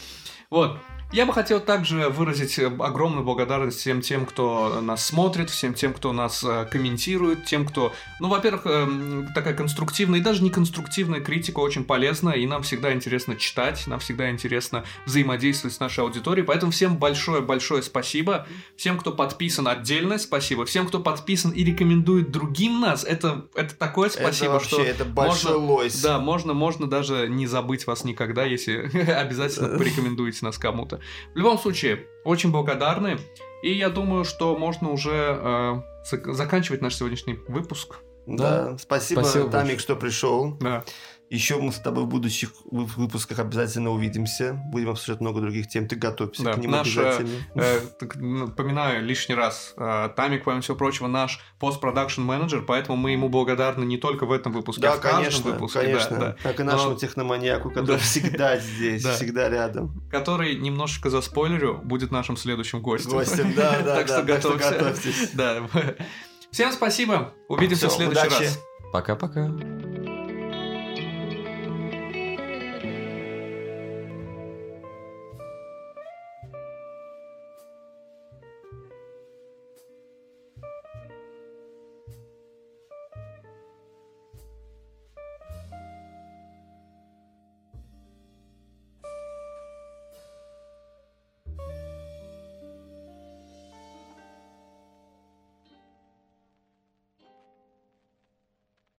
Вот. Я бы хотел также выразить э, огромную благодарность всем тем, кто нас смотрит, всем тем, кто нас э, комментирует, тем, кто... Ну, во-первых, эм, такая конструктивная и даже не конструктивная критика очень полезна, и нам всегда интересно читать, нам всегда интересно взаимодействовать с нашей аудиторией, поэтому всем большое-большое спасибо. Всем, кто подписан, отдельное спасибо. Всем, кто подписан и рекомендует другим нас, это, это такое спасибо, это вообще, что... это большой можно- лось. Да, можно, можно даже не забыть вас никогда, если обязательно порекомендуете нас кому-то. В любом случае, очень благодарны. И я думаю, что можно уже э, зак- заканчивать наш сегодняшний выпуск. Да, спасибо, Спасибо Тамик, что пришел. Да. Еще мы с тобой в будущих вы- выпусках обязательно увидимся. Будем обсуждать много других тем. Ты готовься Да, к ним наша, обязательно. Э, так, напоминаю лишний раз, э, Тамик, помимо всего прочего, наш постпродакшн менеджер, поэтому мы ему благодарны не только в этом выпуске, а Да, в каждом конечно, выпуске, да, конечно. да. Как и нашему Но- техноманьяку, который Да. всегда здесь, Да. всегда рядом. который немножечко за спойлерю будет нашим следующим гостем. Гостем, да, да, Так да. что готовься. готовьтесь. Да. Всем спасибо. Увидимся в следующий раз. Пока-пока.